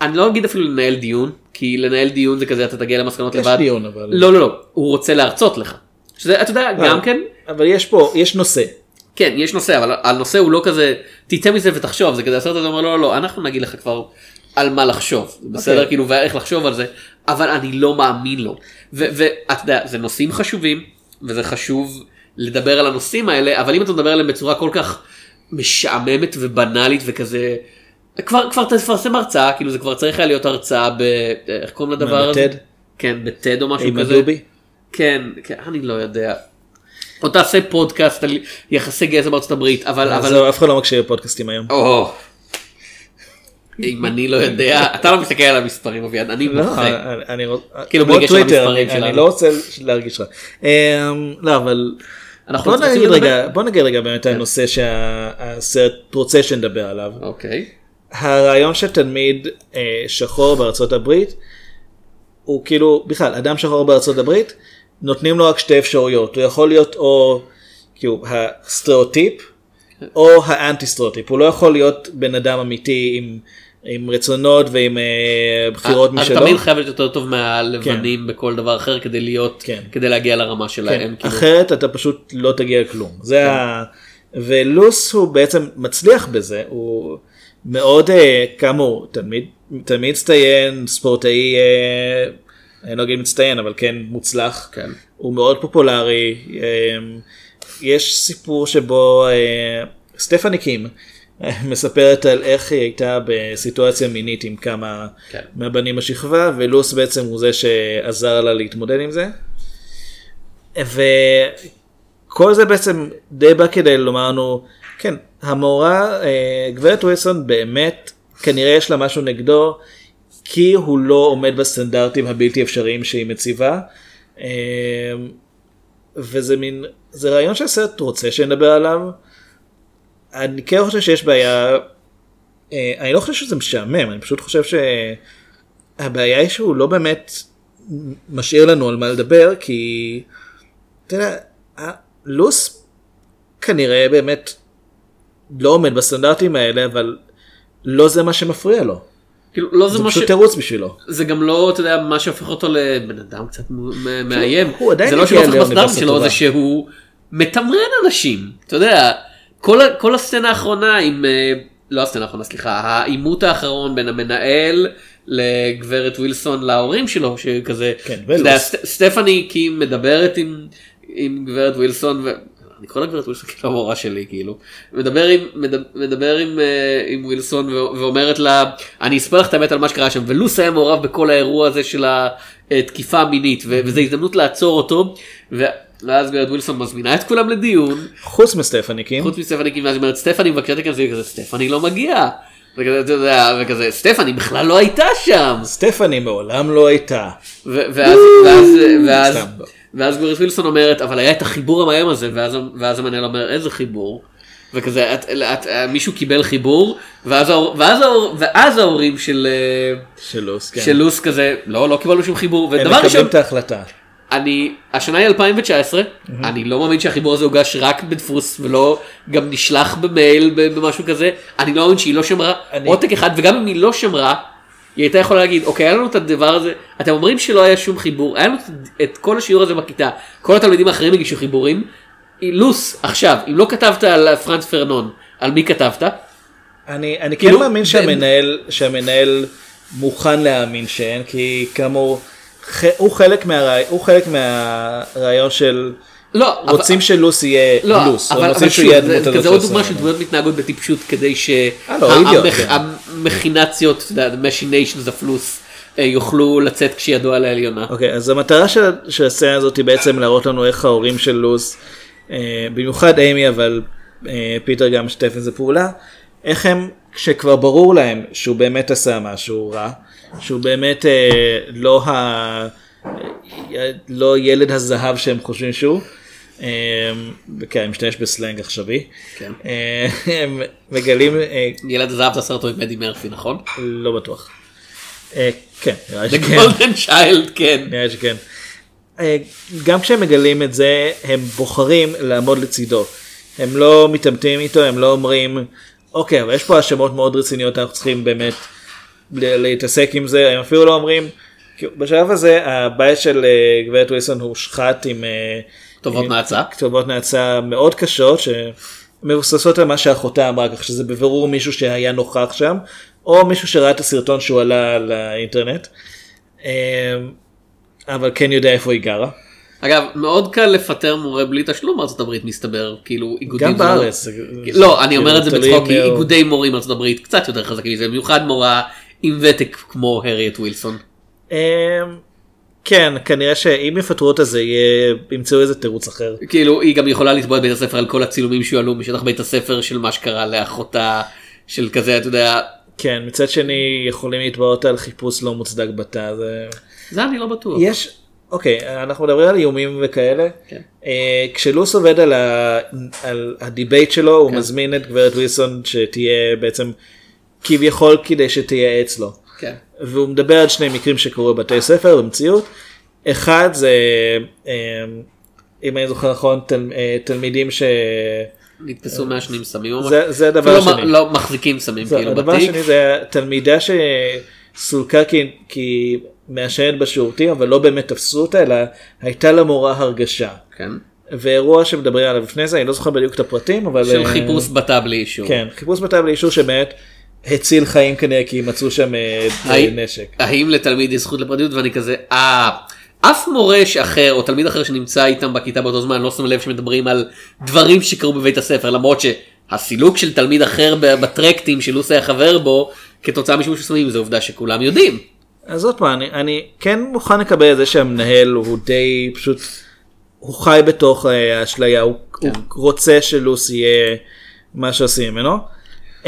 Speaker 3: אני לא אגיד אפילו לנהל דיון, כי לנהל דיון זה כזה אתה תגיע למסקנות
Speaker 2: יש
Speaker 3: לבד.
Speaker 2: דיון, אבל-
Speaker 3: לא לא לא, הוא רוצה להרצות לך. שזה, אתה יודע, גם כן,
Speaker 2: אבל יש פה, יש נושא.
Speaker 3: כן, יש נושא, אבל הנושא הוא לא כזה, תצא מזה ותחשוב, זה כזה הסרט הזה אומר לא לא לא, אנחנו נגיד לך כבר על מה לחשוב, בסדר
Speaker 2: אוקיי.
Speaker 3: כאילו ואיך לחשוב על זה, אבל אני לא מאמין לו. ואתה יודע, זה נושאים חשובים, וזה חשוב לדבר על הנושאים האלה, אבל אם אתה מדבר עליהם בצורה כל כך משעממת ובנאלית וכזה, כבר כבר תפרסם הרצאה, כאילו זה כבר צריך היה להיות הרצאה ב... איך קוראים לדבר הזה?
Speaker 2: בטד?
Speaker 3: כן, בטד או משהו
Speaker 2: עם
Speaker 3: כזה.
Speaker 2: הדובי?
Speaker 3: כן, כן, אני לא יודע. או תעשה פודקאסט על יחסי גזע בארצות הברית, אבל...
Speaker 2: אבל
Speaker 3: אבל...
Speaker 2: זהו, אף אחד לא מקשיב לפודקאסטים היום.
Speaker 3: או. אם אני לא יודע, אתה לא מסתכל על המספרים אביעד, אני
Speaker 2: לא,
Speaker 3: מוחה.
Speaker 2: אני- אני רוצ-
Speaker 3: כאילו, בלי קשר למספרים
Speaker 2: אני- אני
Speaker 3: שלנו.
Speaker 2: לא רוצה להרגיש רע. אמ, לא, אבל
Speaker 3: אנחנו
Speaker 2: בוא נגיד
Speaker 3: לדבר-
Speaker 2: רגע, בוא נגיד רגע באמת הנושא שהסרט רוצה שנדבר עליו.
Speaker 3: אוקיי.
Speaker 2: הרעיון שתלמיד אה, שחור בארצות הברית הוא כאילו בכלל אדם שחור בארצות הברית נותנים לו רק שתי אפשרויות הוא יכול להיות או כאילו הסטריאוטיפ או האנטי סטריאוטיפ הוא לא יכול להיות בן אדם אמיתי עם, עם רצונות ועם אה, בחירות
Speaker 3: אתה
Speaker 2: משלו.
Speaker 3: תמיד חייב להיות יותר טוב מהלבנים בכל דבר אחר כדי להיות,
Speaker 2: כן.
Speaker 3: כדי להגיע לרמה
Speaker 2: כן,
Speaker 3: שלהם. כאילו.
Speaker 2: אחרת אתה פשוט לא תגיע לכלום. זה ה... ולוס הוא בעצם מצליח בזה, הוא... מאוד אה, כאמור תלמיד תלמיד מצטיין ספורטאי אה, אני לא אגיד מצטיין אבל כן מוצלח
Speaker 3: כן.
Speaker 2: הוא מאוד פופולרי אה, יש סיפור שבו אה, סטפני קים אה, מספרת על איך היא הייתה בסיטואציה מינית עם כמה
Speaker 3: כן.
Speaker 2: מהבנים בשכבה ולוס בעצם הוא זה שעזר לה להתמודד עם זה. וכל זה בעצם די בא כדי לומר לנו כן המורה אה, גברת ווילסון באמת כנראה יש לה משהו נגדו כי הוא לא עומד בסטנדרטים הבלתי אפשריים שהיא מציבה. אה, וזה מין זה רעיון שהסרט רוצה שנדבר עליו. אני כן חושב שיש בעיה אה, אני לא חושב שזה משעמם אני פשוט חושב שהבעיה היא שהוא לא באמת משאיר לנו על מה לדבר כי אתה יודע ה- לוס כנראה באמת לא עומד בסטנדרטים האלה אבל לא זה מה שמפריע לו
Speaker 3: כאילו לא זה
Speaker 2: זה
Speaker 3: מה ש...
Speaker 2: פשוט תירוץ בשבילו.
Speaker 3: זה גם לא אתה יודע מה שהופך אותו לבן אדם קצת מאיים
Speaker 2: הוא עדיין
Speaker 3: זה לא שהוא הופך
Speaker 2: לאוניברסיטה
Speaker 3: בסטארט שלו. זה שהוא מתמרן אנשים אתה יודע כל, כל הסצנה האחרונה עם אה, לא הסצנה האחרונה סליחה העימות האחרון בין המנהל לגברת ווילסון להורים שלו שכזה
Speaker 2: כן,
Speaker 3: יודע. סט- סטפני קים מדברת עם, עם גברת ווילסון. ו... אני קורא לגברת ווילסון כאילו המורה שלי כאילו מדבר עם מדבר, מדבר עם, אה, עם ווילסון ו- ואומרת לה אני אספר לך את האמת על מה שקרה שם ולוס היה מעורב בכל האירוע הזה של התקיפה המינית ו- וזו הזדמנות לעצור אותו ו- ואז גברת ווילסון מזמינה את כולם לדיון
Speaker 2: חוץ מסטפני קים.
Speaker 3: חוץ מסטפני קים ואז היא אומרת סטפני מבקשת כאן זה כזה סטפני לא מגיע. וכזה, אתה יודע, וכזה סטפני בכלל לא הייתה שם.
Speaker 2: סטפני מעולם לא הייתה.
Speaker 3: ואז ואז ואז. ואז גברת וילסון אומרת אבל היה את החיבור המאיים הזה ואז המנהל אומר איזה חיבור. וכזה את, את, מישהו קיבל חיבור ואז ההור- ואז ההור- ואז ההורים של אה,
Speaker 2: של לוס, כן.
Speaker 3: של לוס כזה לא לא קיבלנו שום חיבור
Speaker 2: הם
Speaker 3: ודבר
Speaker 2: מקבלים
Speaker 3: ראשון
Speaker 2: את ההחלטה.
Speaker 3: אני השנה היא 2019 אני לא מאמין שהחיבור הזה הוגש רק בדפוס ולא גם נשלח במייל במשהו כזה. אני לא מאמין שהיא לא שמרה.
Speaker 2: אני-
Speaker 3: עותק אחד וגם אם היא לא שמרה. היא הייתה יכולה להגיד אוקיי היה לנו את הדבר הזה. אתם אומרים שלא היה שום חיבור היה לנו את- כל השיעור הזה בכיתה. כל התלמידים האחרים הגישו חיבורים. לוס עכשיו אם לא כתבת על פרנס פרנון על מי כתבת?
Speaker 2: אני, אני כן
Speaker 3: כאילו,
Speaker 2: מאמין
Speaker 3: ב-
Speaker 2: שהמנהל, שהמנהל מוכן להאמין שאין, כי כאמור, הוא חלק, מהרעי, הוא חלק מהרעיון של
Speaker 3: לא אבל-
Speaker 2: רוצים שלוס יהיה
Speaker 3: לא,
Speaker 2: לוס,
Speaker 3: אבל,
Speaker 2: או
Speaker 3: אבל
Speaker 2: רוצים שהוא יהיה
Speaker 3: זה,
Speaker 2: הדמות
Speaker 3: זה
Speaker 2: הזאת
Speaker 3: כזה עוד
Speaker 2: של
Speaker 3: דוגמה
Speaker 2: סרט.
Speaker 3: שדמויות מתנהגות בטיפשות כדי. שהמכינציות, loose אה, יוכלו לצאת כשידו על העליונה.
Speaker 2: אוקיי, אז המטרה של, של הסצנה הזאת היא בעצם להראות לנו איך ההורים של לוס, אה, במיוחד אימי אבל אה, פיטר גם משתף עם זה פעולה, איך הם, כשכבר ברור להם שהוא באמת עשה משהו רע, שהוא באמת אה, לא, ה, אה, לא ילד הזהב שהם חושבים שהוא, אה, כן, אני משתמש בסלנג עכשווי,
Speaker 3: כן.
Speaker 2: אה, הם מגלים,
Speaker 3: ילד הזהב זה הסרט עם אדי מרפי נכון?
Speaker 2: לא בטוח, כן, נראה לי
Speaker 3: The
Speaker 2: שכן.
Speaker 3: Golden Child כן.
Speaker 2: נראה לי שכן. גם כשהם מגלים את זה הם בוחרים לעמוד לצידו. הם לא מתעמתים איתו הם לא אומרים אוקיי אבל יש פה האשמות מאוד רציניות אנחנו צריכים באמת להתעסק עם זה הם אפילו לא אומרים. בשלב הזה הבית של אה, גברת ווילסון הושחת עם אה,
Speaker 3: כתובות
Speaker 2: עם
Speaker 3: נאצה.
Speaker 2: כתובות נאצה מאוד קשות שמבוססות על מה שאחותה אמרה כך שזה בבירור מישהו שהיה נוכח שם או מישהו שראה את הסרטון שהוא עלה לאינטרנט. אה, אבל כן יודע איפה היא גרה.
Speaker 3: אגב מאוד קל לפטר מורה בלי תשלום בארצות הברית מסתבר כאילו איגודים.
Speaker 2: גם
Speaker 3: לא-
Speaker 2: בארץ.
Speaker 3: לא אני
Speaker 2: כאילו,
Speaker 3: אומר את זה בצחוק כי איגודי מורים בארצות הברית קצת יותר חזקים מזה במיוחד מורה עם ותק כמו הריאט ווילסון.
Speaker 2: אמ, כן כנראה שאם יפטרו אותה זה יהיה ימצאו איזה תירוץ אחר.
Speaker 3: כאילו היא גם יכולה לתבוע את בית הספר על כל הצילומים שהועלו משטח בית הספר של מה שקרה לאחותה של כזה אתה יודע
Speaker 2: כן מצד שני יכולים לתבוע אותה על חיפוש לא מוצדק בתא. זה...
Speaker 3: זה אני לא בטוח.
Speaker 2: יש אוקיי אנחנו מדברים על איומים וכאלה.
Speaker 3: כן.
Speaker 2: אה, כשלוס עובד על, ה... על ה debate שלו הוא
Speaker 3: כן.
Speaker 2: מזמין את גברת ווילסון שתהיה בעצם כביכול כדי שתייעץ לו.
Speaker 3: כן.
Speaker 2: והוא מדבר על שני מקרים שקרו בבתי ספר במציאות. אחד זה אה, אם אני זוכר נכון תל, אה, תלמידים ש...
Speaker 3: נתפסו מעשנים סמים
Speaker 2: זה- זה הדבר
Speaker 3: אפילו
Speaker 2: השני.
Speaker 3: לא- לא מחזיקים סמים
Speaker 2: זה-
Speaker 3: כאילו
Speaker 2: הדבר
Speaker 3: בתיק.
Speaker 2: השני זה תלמידה שסולקה כי, כי מעשנת בשירותים אבל לא באמת תפסו אותה אלא הייתה למורה הרגשה.
Speaker 3: כן.
Speaker 2: ואירוע שמדברים עליו לפני זה אני לא זוכר בדיוק את הפרטים אבל
Speaker 3: של
Speaker 2: אה,
Speaker 3: חיפוש בתא בלי אישור.
Speaker 2: כן חיפוש בתא בלי אישור שבאמת הציל חיים כנראה כי מצאו שם אה,
Speaker 3: האם-
Speaker 2: נשק.
Speaker 3: האם לתלמיד יש זכות לפרטיות ואני כזה אה אף מורה אחר או תלמיד אחר שנמצא איתם בכיתה באותו זמן לא שם לב שמדברים על דברים שקרו בבית הספר למרות שהסילוק של תלמיד אחר בטרקטים שלוס היה חבר בו כתוצאה משימוש בסמים זה עובדה שכולם יודעים.
Speaker 2: אז עוד פעם, אני, אני כן מוכן לקבל את זה שהמנהל הוא די פשוט, הוא חי בתוך אה, האשליה, הוא,
Speaker 3: כן.
Speaker 2: הוא רוצה שלוס יהיה מה שעושים ממנו.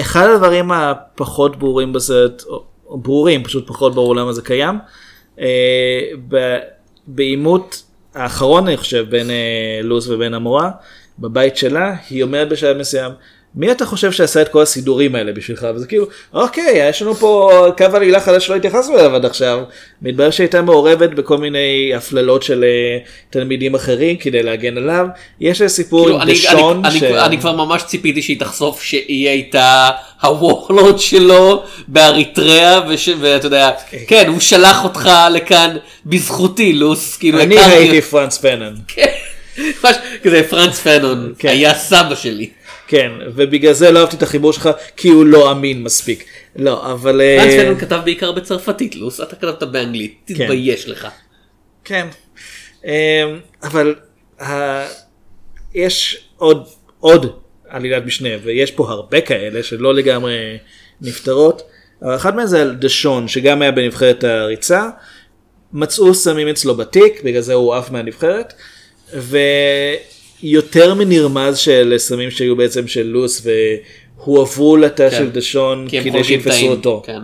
Speaker 2: אחד הדברים הפחות ברורים בסרט, או, ברורים, פשוט פחות ברור למה זה קיים, אה, בעימות האחרון אני חושב בין אה, לוס ובין המורה, בבית שלה, היא אומרת בשלב מסוים, מי אתה חושב שעשה את כל הסידורים האלה בשבילך? וזה כאילו, אוקיי, יש לנו פה קו עלילה חדש שלא התייחסנו אליו עד עכשיו. מתברר שהייתה מעורבת בכל מיני הפללות של אה, תלמידים אחרים כדי להגן עליו. יש סיפור
Speaker 3: כאילו,
Speaker 2: עם
Speaker 3: אני,
Speaker 2: דשון.
Speaker 3: אני,
Speaker 2: ש-
Speaker 3: אני, אני כבר ממש ציפיתי שהיא תחשוף שהיא הייתה הוורלורד שלו באריתריאה וש- ואתה יודע כן הוא שלח אותך לכאן בזכותי לוס כאילו
Speaker 2: אני
Speaker 3: הכרתי-
Speaker 2: הייתי פרנס פנן.
Speaker 3: ממש כזה פרנס פנון
Speaker 2: כן.
Speaker 3: היה סבא שלי.
Speaker 2: כן, ובגלל זה לא אהבתי את החיבור שלך, כי הוא לא אמין מספיק. לא, אבל... אה,
Speaker 3: פרנס פנון כתב בעיקר בצרפתית לוס אתה כתבת באנגלית תתבייש לך.
Speaker 2: כן. אמ, אבל ה- יש עוד, עוד עלילת משנה, ויש פה הרבה כאלה שלא לגמרי נפתרות. אבל אחד מהם זה על דשון, שגם היה בנבחרת הריצה. מצאו סמים אצלו בתיק, בגלל זה הוא עף מהנבחרת. ויותר מנרמז של סמים שהיו בעצם של לוס והועברו לתא
Speaker 3: כן.
Speaker 2: של דשון כדי שיתפסו אותו.
Speaker 3: כן.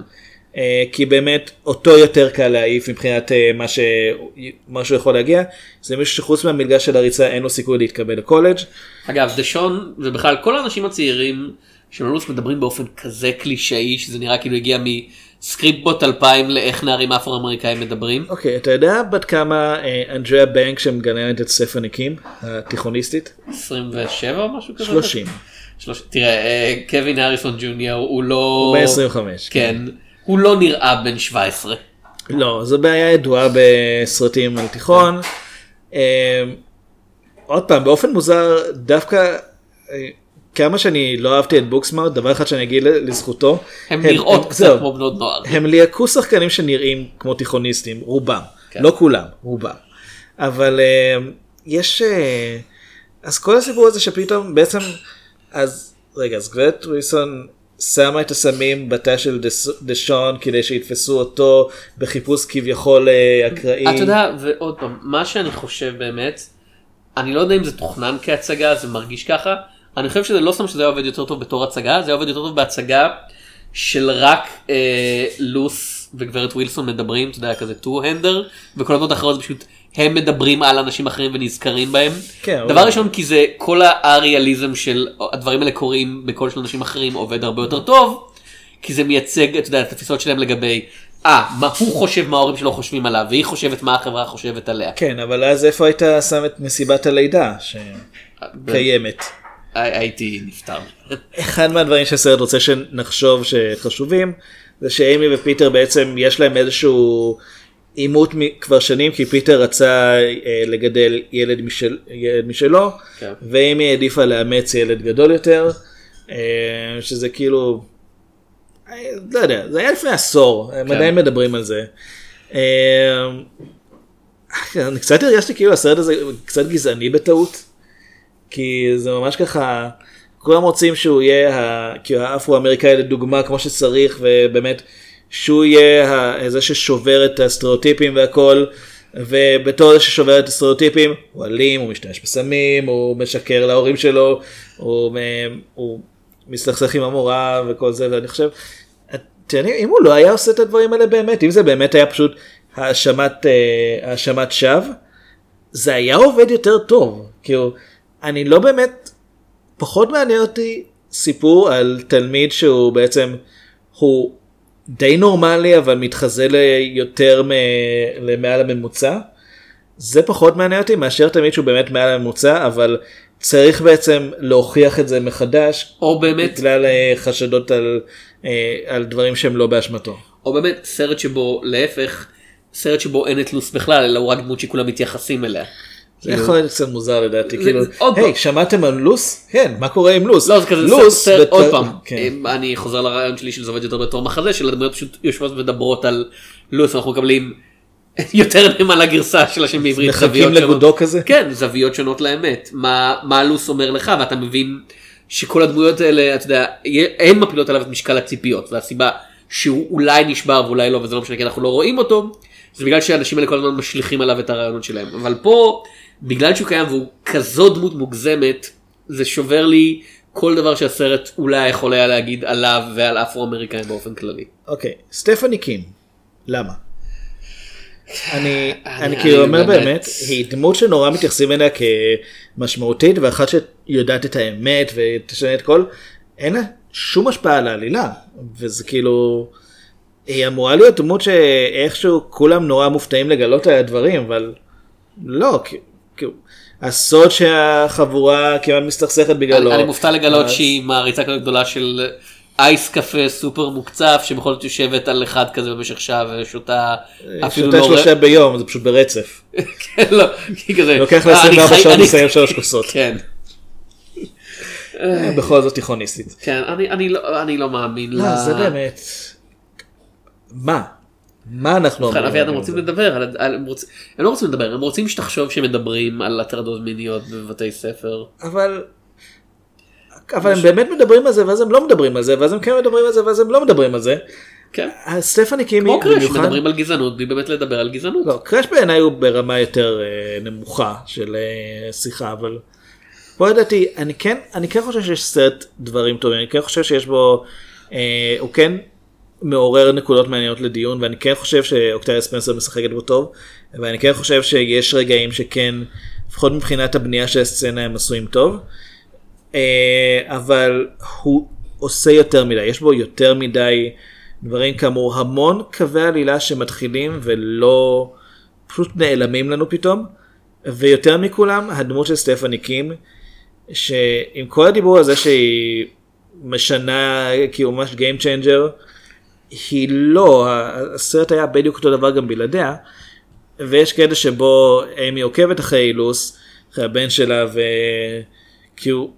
Speaker 2: אה, כי באמת אותו יותר קל להעיף מבחינת אה, מה, ש... מה שהוא יכול להגיע. זה מישהו שחוץ מהמלגה של הריצה אין לו סיכוי להתקבל לקולג'.
Speaker 3: אגב דשון ובכלל כל האנשים הצעירים של לוס מדברים באופן כזה קלישאי שזה נראה כאילו הגיע מסקריפט בוט 2000 לאיך נערים אפרו אמריקאים מדברים.
Speaker 2: אוקיי, אתה יודע בת כמה אה, אנדריה בנק שמגננת את סטפני קים, התיכוניסטית?
Speaker 3: 27 או משהו כזה?
Speaker 2: 30.
Speaker 3: שלוש... תראה אה, קווין הריסון ג'וניור הוא לא...
Speaker 2: הוא בן 25.
Speaker 3: כן. הוא לא נראה בן 17.
Speaker 2: לא, זו בעיה ידועה בסרטים על תיכון. אה, עוד פעם, באופן מוזר, דווקא כמה שאני לא אהבתי את בוקסמארט, דבר אחד שאני אגיד לזכותו.
Speaker 3: הם
Speaker 2: הם-
Speaker 3: נראות
Speaker 2: הם-
Speaker 3: קצת. כמו בנות נוער.
Speaker 2: הם ליהקו שחקנים שנראים כמו תיכוניסטים, רובם,
Speaker 3: כן.
Speaker 2: לא כולם, רובם. אבל אה, יש, אה, אז כל הסיפור הזה שפתאום בעצם, אז רגע, אז גברת ווילסון שמה את הסמים בתא של דשון כדי שיתפסו אותו בחיפוש כביכול אה, אקראי.
Speaker 3: אתה יודע ועוד פעם מה שאני חושב באמת אני לא יודע אם זה תוכנן כהצגה זה מרגיש ככה אני חושב שזה לא סתם שזה היה עובד יותר טוב בתור הצגה זה היה עובד יותר טוב בהצגה של רק אה, לוס וגברת ווילסון מדברים אתה יודע כזה טו הנדר וכל הדברים האחרות זה פשוט הם מדברים על אנשים אחרים ונזכרים בהם.
Speaker 2: כן,
Speaker 3: דבר
Speaker 2: אבל-
Speaker 3: ראשון כי זה כל האריאליזם של הדברים האלה קורים בקול של אנשים אחרים עובד הרבה יותר טוב. כי זה מייצג אתה יודע, את התפיסות שלהם לגבי אה מה הוא חושב מה ההורים שלו חושבים עליו והיא חושבת מה החברה חושבת עליה.
Speaker 2: כן, אבל אז איפה היית שם את מסיבת הלידה שקיימת?
Speaker 3: הי- הייתי נפטר.
Speaker 2: אחד מהדברים שהסרט רוצה שנחשוב שחשובים זה שאימי ופיטר בעצם יש להם איזשהו עימות כבר שנים כי פיטר רצה אה, לגדל ילד, משל, ילד משלו
Speaker 3: כן.
Speaker 2: ואימי העדיפה לאמץ ילד גדול יותר אה, שזה כאילו אה, לא יודע זה היה לפני עשור הם
Speaker 3: כן.
Speaker 2: עדיין מדברים על זה. אה, אני קצת הרגשתי כאילו הסרט הזה קצת גזעני בטעות. כי זה ממש ככה, כולם רוצים שהוא יהיה ה- כאילו האפרו-אמריקאי לדוגמה כמו שצריך ובאמת שהוא יהיה זה ששובר את הסטריאוטיפים והכל ובתור זה ששובר את הסטריאוטיפים הוא אלים, הוא משתמש בסמים, הוא משקר להורים שלו, הוא, הוא מסתכסך עם המורה וכל זה ואני חושב, יודעים, אם הוא לא היה עושה את הדברים האלה באמת, אם זה באמת היה פשוט האשמת, אה, האשמת שווא, זה היה עובד יותר טוב. כאילו, אני לא באמת, פחות מעניין אותי סיפור על תלמיד שהוא בעצם, הוא די נורמלי אבל מתחזה ליותר מ... למעל הממוצע. זה פחות מעניין אותי מאשר תלמיד שהוא באמת מעל הממוצע אבל צריך בעצם להוכיח את זה מחדש
Speaker 3: או באמת
Speaker 2: בגלל אה, חשדות על, אה, על דברים שהם לא באשמתו.
Speaker 3: או באמת סרט שבו להפך סרט שבו אין את לוס בכלל אלא הוא רק דמות שכולם מתייחסים אליה.
Speaker 2: זה יכול להיות קצת מוזר לדעתי, כאילו, היי. שמעתם על לוס? כן, מה קורה עם לוס?
Speaker 3: לא, זה כזה,
Speaker 2: לוס,
Speaker 3: עוד פעם,
Speaker 2: כן.
Speaker 3: אני חוזר לרעיון שלי שזה עובד יותר בתור מחזה, של הדמויות פשוט יושבות ומדברות על לוס, אנחנו מקבלים יותר נאמן לגרסה של השם בעברית.
Speaker 2: מחכים. לגודו כזה?
Speaker 3: כן, זוויות שונות לאמת. מה לוס אומר לך, ואתה מבין שכל הדמויות האלה, אתה יודע, הן מפילות עליו את משקל הציפיות, והסיבה שהוא אולי נשבר ואולי לא, וזה לא משנה כי אנחנו לא רואים אותו, זה בגלל שהאנשים האלה כל הזמן משליכים עליו את הרעיונות שלהם. אבל פה, בגלל שהוא קיים והוא כזו דמות מוגזמת, זה שובר לי כל דבר שהסרט אולי יכול היה להגיד עליו ועל אפרו-אמריקאים באופן כללי.
Speaker 2: אוקיי, סטפני קים, למה? אני, אני כאילו אומר
Speaker 3: באמת-
Speaker 2: באמת, היא דמות שנורא מתייחסים אליה כמשמעותית ואחת שיודעת את האמת ותשנה את כל, אין לה שום השפעה על העלילה, וזה כאילו, היא אמורה להיות דמות שאיכשהו כולם נורא מופתעים לגלות עליה דברים, אבל לא, כאילו, הסוד שהחבורה כמעט מסתכסכת בגללו.
Speaker 3: אני מופתע לגלות שהיא מעריצה כזאת גדולה של אייס קפה סופר מוקצף שבכל זאת יושבת על אחד כזה במשך שעה ושותה אפילו
Speaker 2: שותה
Speaker 3: לא...
Speaker 2: שלושה ביום, זה פשוט ברצף.
Speaker 3: כן, לא, היא כזה...
Speaker 2: לוקח לה
Speaker 3: "אה, אני
Speaker 2: 24
Speaker 3: חי-
Speaker 2: שעות לסיים שלוש כוסות.
Speaker 3: כן,
Speaker 2: בכל זאת תיכוניסטית.
Speaker 3: כן, אני- לא- אני לא מאמין ל...
Speaker 2: לא, זה באמת. מה? מה אנחנו
Speaker 3: ובכן, אביעד, הם רוצים? לדבר, על- על- הם רוצ- הם לא רוצים לדבר, הם רוצים שתחשוב שמדברים על הטרדות מיניות בבתי ספר.
Speaker 2: אבל... אבל הם באמת מדברים על זה ואז הם לא מדברים על זה ואז הם כן מדברים על זה ואז הם לא מדברים על זה.
Speaker 3: כן,
Speaker 2: סטפני קימי
Speaker 3: כמו קראש,
Speaker 2: במיוחד-
Speaker 3: מדברים על גזענות בלי באמת לדבר על גזענות.
Speaker 2: לא, קראש בעיניי הוא ברמה יותר אה, נמוכה של אה, שיחה, אבל פה לדעתי, אני כן, אני כן חושב שיש סרט דברים טובים, אני כן חושב שיש בו, אה, הוא כן מעורר נקודות מעניינות לדיון, ואני כן חושב שאוקטריה ספנסר משחקת בו טוב, ואני כן חושב שיש רגעים שכן, לפחות מבחינת הבנייה של הסצנה הם עשויים טוב, אה, אבל הוא עושה יותר מדי, יש בו יותר מדי דברים כאמור, המון קווי עלילה שמתחילים ולא, פשוט נעלמים לנו פתאום, ויותר מכולם הדמות של סטפני קים, שעם כל הדיבור הזה שהיא משנה, כאילו ממש Game Changer, היא לא, הסרט היה בדיוק אותו דבר גם בלעדיה, ויש קטע שבו אמי עוקבת אחרי אילוס, אחרי הבן שלה, וכי הוא,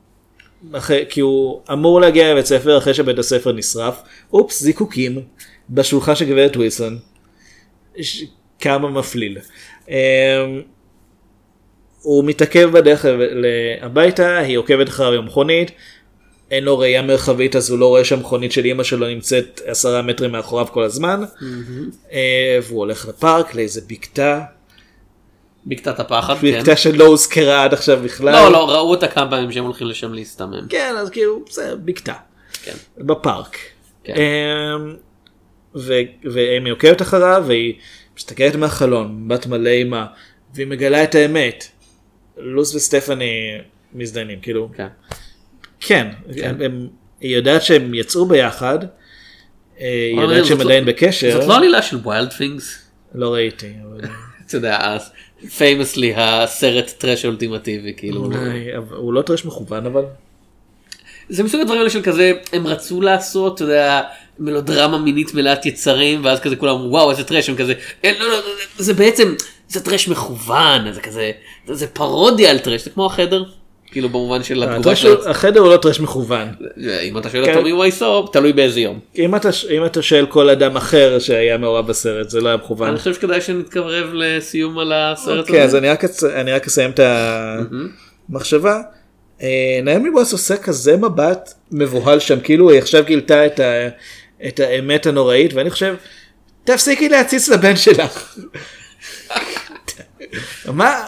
Speaker 2: אחרי, כי הוא אמור להגיע לבית ספר אחרי שבית הספר נשרף, אופס, זיקוקים בשולחן של גברת ווילסון, ש- כמה מפליל. אמ, הוא מתעכב בדרך הביתה, היא עוקבת אחריו עם מכונית, אין לו ראייה מרחבית אז הוא לא רואה שהמכונית של אמא שלו נמצאת עשרה מטרים מאחוריו כל הזמן, אה, והוא הולך לפארק לאיזה בקתה,
Speaker 3: בקתת הפחד, כן.
Speaker 2: בקתה שלא הוזכרה עד עכשיו בכלל.
Speaker 3: לא, לא, ראו אותה כמה פעמים שהם הולכים לשם להסתמם.
Speaker 2: כן, אז כאילו, זה בקתה.
Speaker 3: כן.
Speaker 2: בפארק.
Speaker 3: כן.
Speaker 2: ו- ואמי עוקבת אחריו והיא מסתכלת מהחלון, מבט מלא אימה, והיא מגלה את האמת. לוס וסטפני מזדיינים, כאילו,
Speaker 3: כן.
Speaker 2: כן, הם- הם- היא יודעת שהם יצאו ביחד, אה, היא יודעת שהם עדיין בקשר,
Speaker 3: זאת לא עלילה של Wild Things?
Speaker 2: לא ראיתי, אבל
Speaker 3: אתה יודע, famously הסרט trash אולטימטיבי, כאילו.
Speaker 2: הוא לא trash מכוון אבל,
Speaker 3: זה מסוג הדברים האלה של כזה, הם רצו לעשות, אתה יודע, מלודרמה מינית מלאת יצרים, ואז כזה כולם, וואו, איזה trash, הם כזה, "אה, לא, לא, לא, זה בעצם, זה trash מכוון, זה כזה, זה- זה פרודיה על trash, זה כמו החדר, כאילו במובן של התגובה
Speaker 2: ה
Speaker 3: trash
Speaker 2: של... החדר הוא לא trash מכוון,
Speaker 3: אם אתה שואל
Speaker 2: כן.
Speaker 3: את טומי וייסו, תלוי באיזה יום.
Speaker 2: אם אתה, אם אתה שואל כל אדם אחר שהיה מעורב בסרט זה לא היה מכוון.
Speaker 3: אני חושב שכדאי שנתקרב לסיום על הסרט
Speaker 2: אוקיי, אז
Speaker 3: הזה.
Speaker 2: אני רק, אצ- אני רק אסיים את המחשבה. אה, נעמי בוס עושה כזה מבט מבוהל שם, כאילו היא עכשיו גילתה את האמת הנוראית, ואני חושב, תפסיקי להציץ לבן שלך. מה,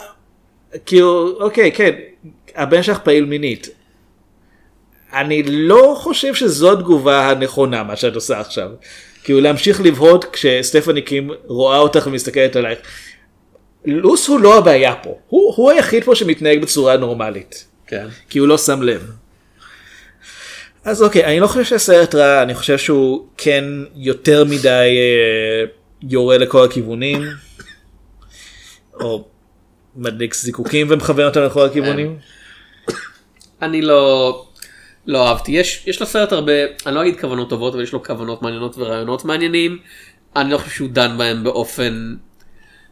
Speaker 2: כאילו, אוקיי, כן, הבן שלך פעיל מינית. אני לא חושב שזו התגובה הנכונה, מה שאת עושה עכשיו. כאילו להמשיך לבהות כשסטפני קים רואה אותך ומסתכלת עלייך. לוס הוא לא הבעיה פה, הוא, הוא היחיד פה שמתנהג בצורה נורמלית,
Speaker 3: כן.
Speaker 2: כי הוא לא שם לב. אז אוקיי, אני לא חושב שהסרט רע, אני חושב שהוא כן יותר מדי אה, יורה לכל הכיוונים, או מדליק זיקוקים ומכוון אותם לכל הכיוונים.
Speaker 3: אני לא לא אהבתי יש יש לסרט הרבה אני לא אגיד כוונות טובות אבל יש לו כוונות מעניינות ורעיונות מעניינים. אני לא חושב שהוא דן בהם באופן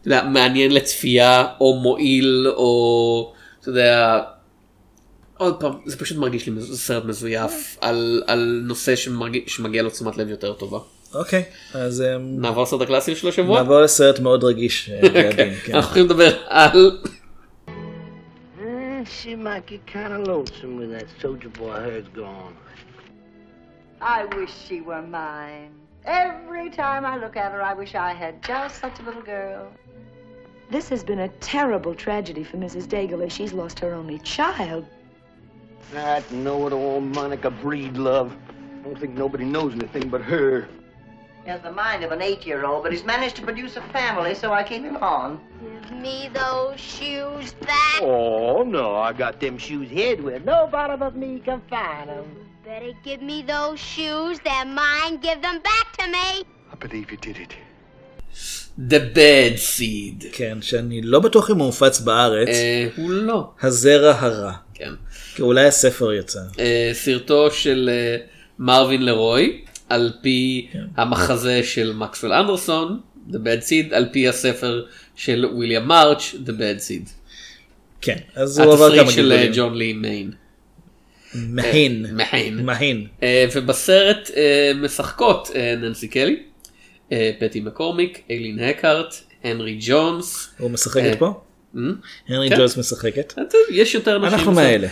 Speaker 3: אתה יודע, מעניין לצפייה או מועיל או אתה יודע. עוד פעם זה פשוט מרגיש לי סרט מזויף על, על נושא שמרגיש, שמגיע לו תשומת לב יותר טובה.
Speaker 2: אוקיי, אז אמ,
Speaker 3: נעבור לסרט הקלאסי של השבוע?
Speaker 2: נעבור לסרט מאוד רגיש. אה, לידי, כן.
Speaker 3: אנחנו הולכים לדבר על
Speaker 8: she might get kind of lonesome when that soldier boy of hers gone.
Speaker 9: I wish she were mine. Every time I look at her, I wish I had just such a little girl.
Speaker 10: This has been a terrible tragedy for Mrs. Daigle as she's lost her only child.
Speaker 8: That know-it-all Monica Breed, love. I don't think nobody knows anything but her.
Speaker 9: He has the mind of an eight-year-old, but he's managed to produce a family, so I keep him on.
Speaker 11: Give me those shoes back.
Speaker 8: Oh, no, I got them shoes hid where nobody but me can find them.
Speaker 11: Better give me those shoes. They're mine. Give them back to me.
Speaker 8: I believe you did it.
Speaker 3: The Bad Seed.
Speaker 2: כן, שאני לא בטוח אם הוא מופץ בארץ.
Speaker 3: אה, הוא לא.
Speaker 2: הזרע הרע.
Speaker 3: כן.
Speaker 2: כי אולי הספר יצא.
Speaker 3: אה, סרטו של אה, מרווין לרוי על פי
Speaker 2: כן.
Speaker 3: המחזה של מקסוול אנדרסון The Bad Seed על פי הספר של וויליאם מרץ' The Bad Seed.
Speaker 2: כן, אז הוא עבר
Speaker 3: התסריט
Speaker 2: כמה
Speaker 3: של אה. ג'ון לי מיין.
Speaker 2: מהין.
Speaker 3: מהין.
Speaker 2: מהין.
Speaker 3: אה, ובסרט אה, משחקות אה, ננסי קלי, אה, פטי מקורמיק, איילין הקארט, הנרי ג'ונס.
Speaker 2: הוא משחקת
Speaker 3: אה,
Speaker 2: פה?
Speaker 3: אה?
Speaker 2: הנרי
Speaker 3: כן.
Speaker 2: ג'ונס משחקת?
Speaker 3: יש יותר נשים.
Speaker 2: אנחנו. מאלה.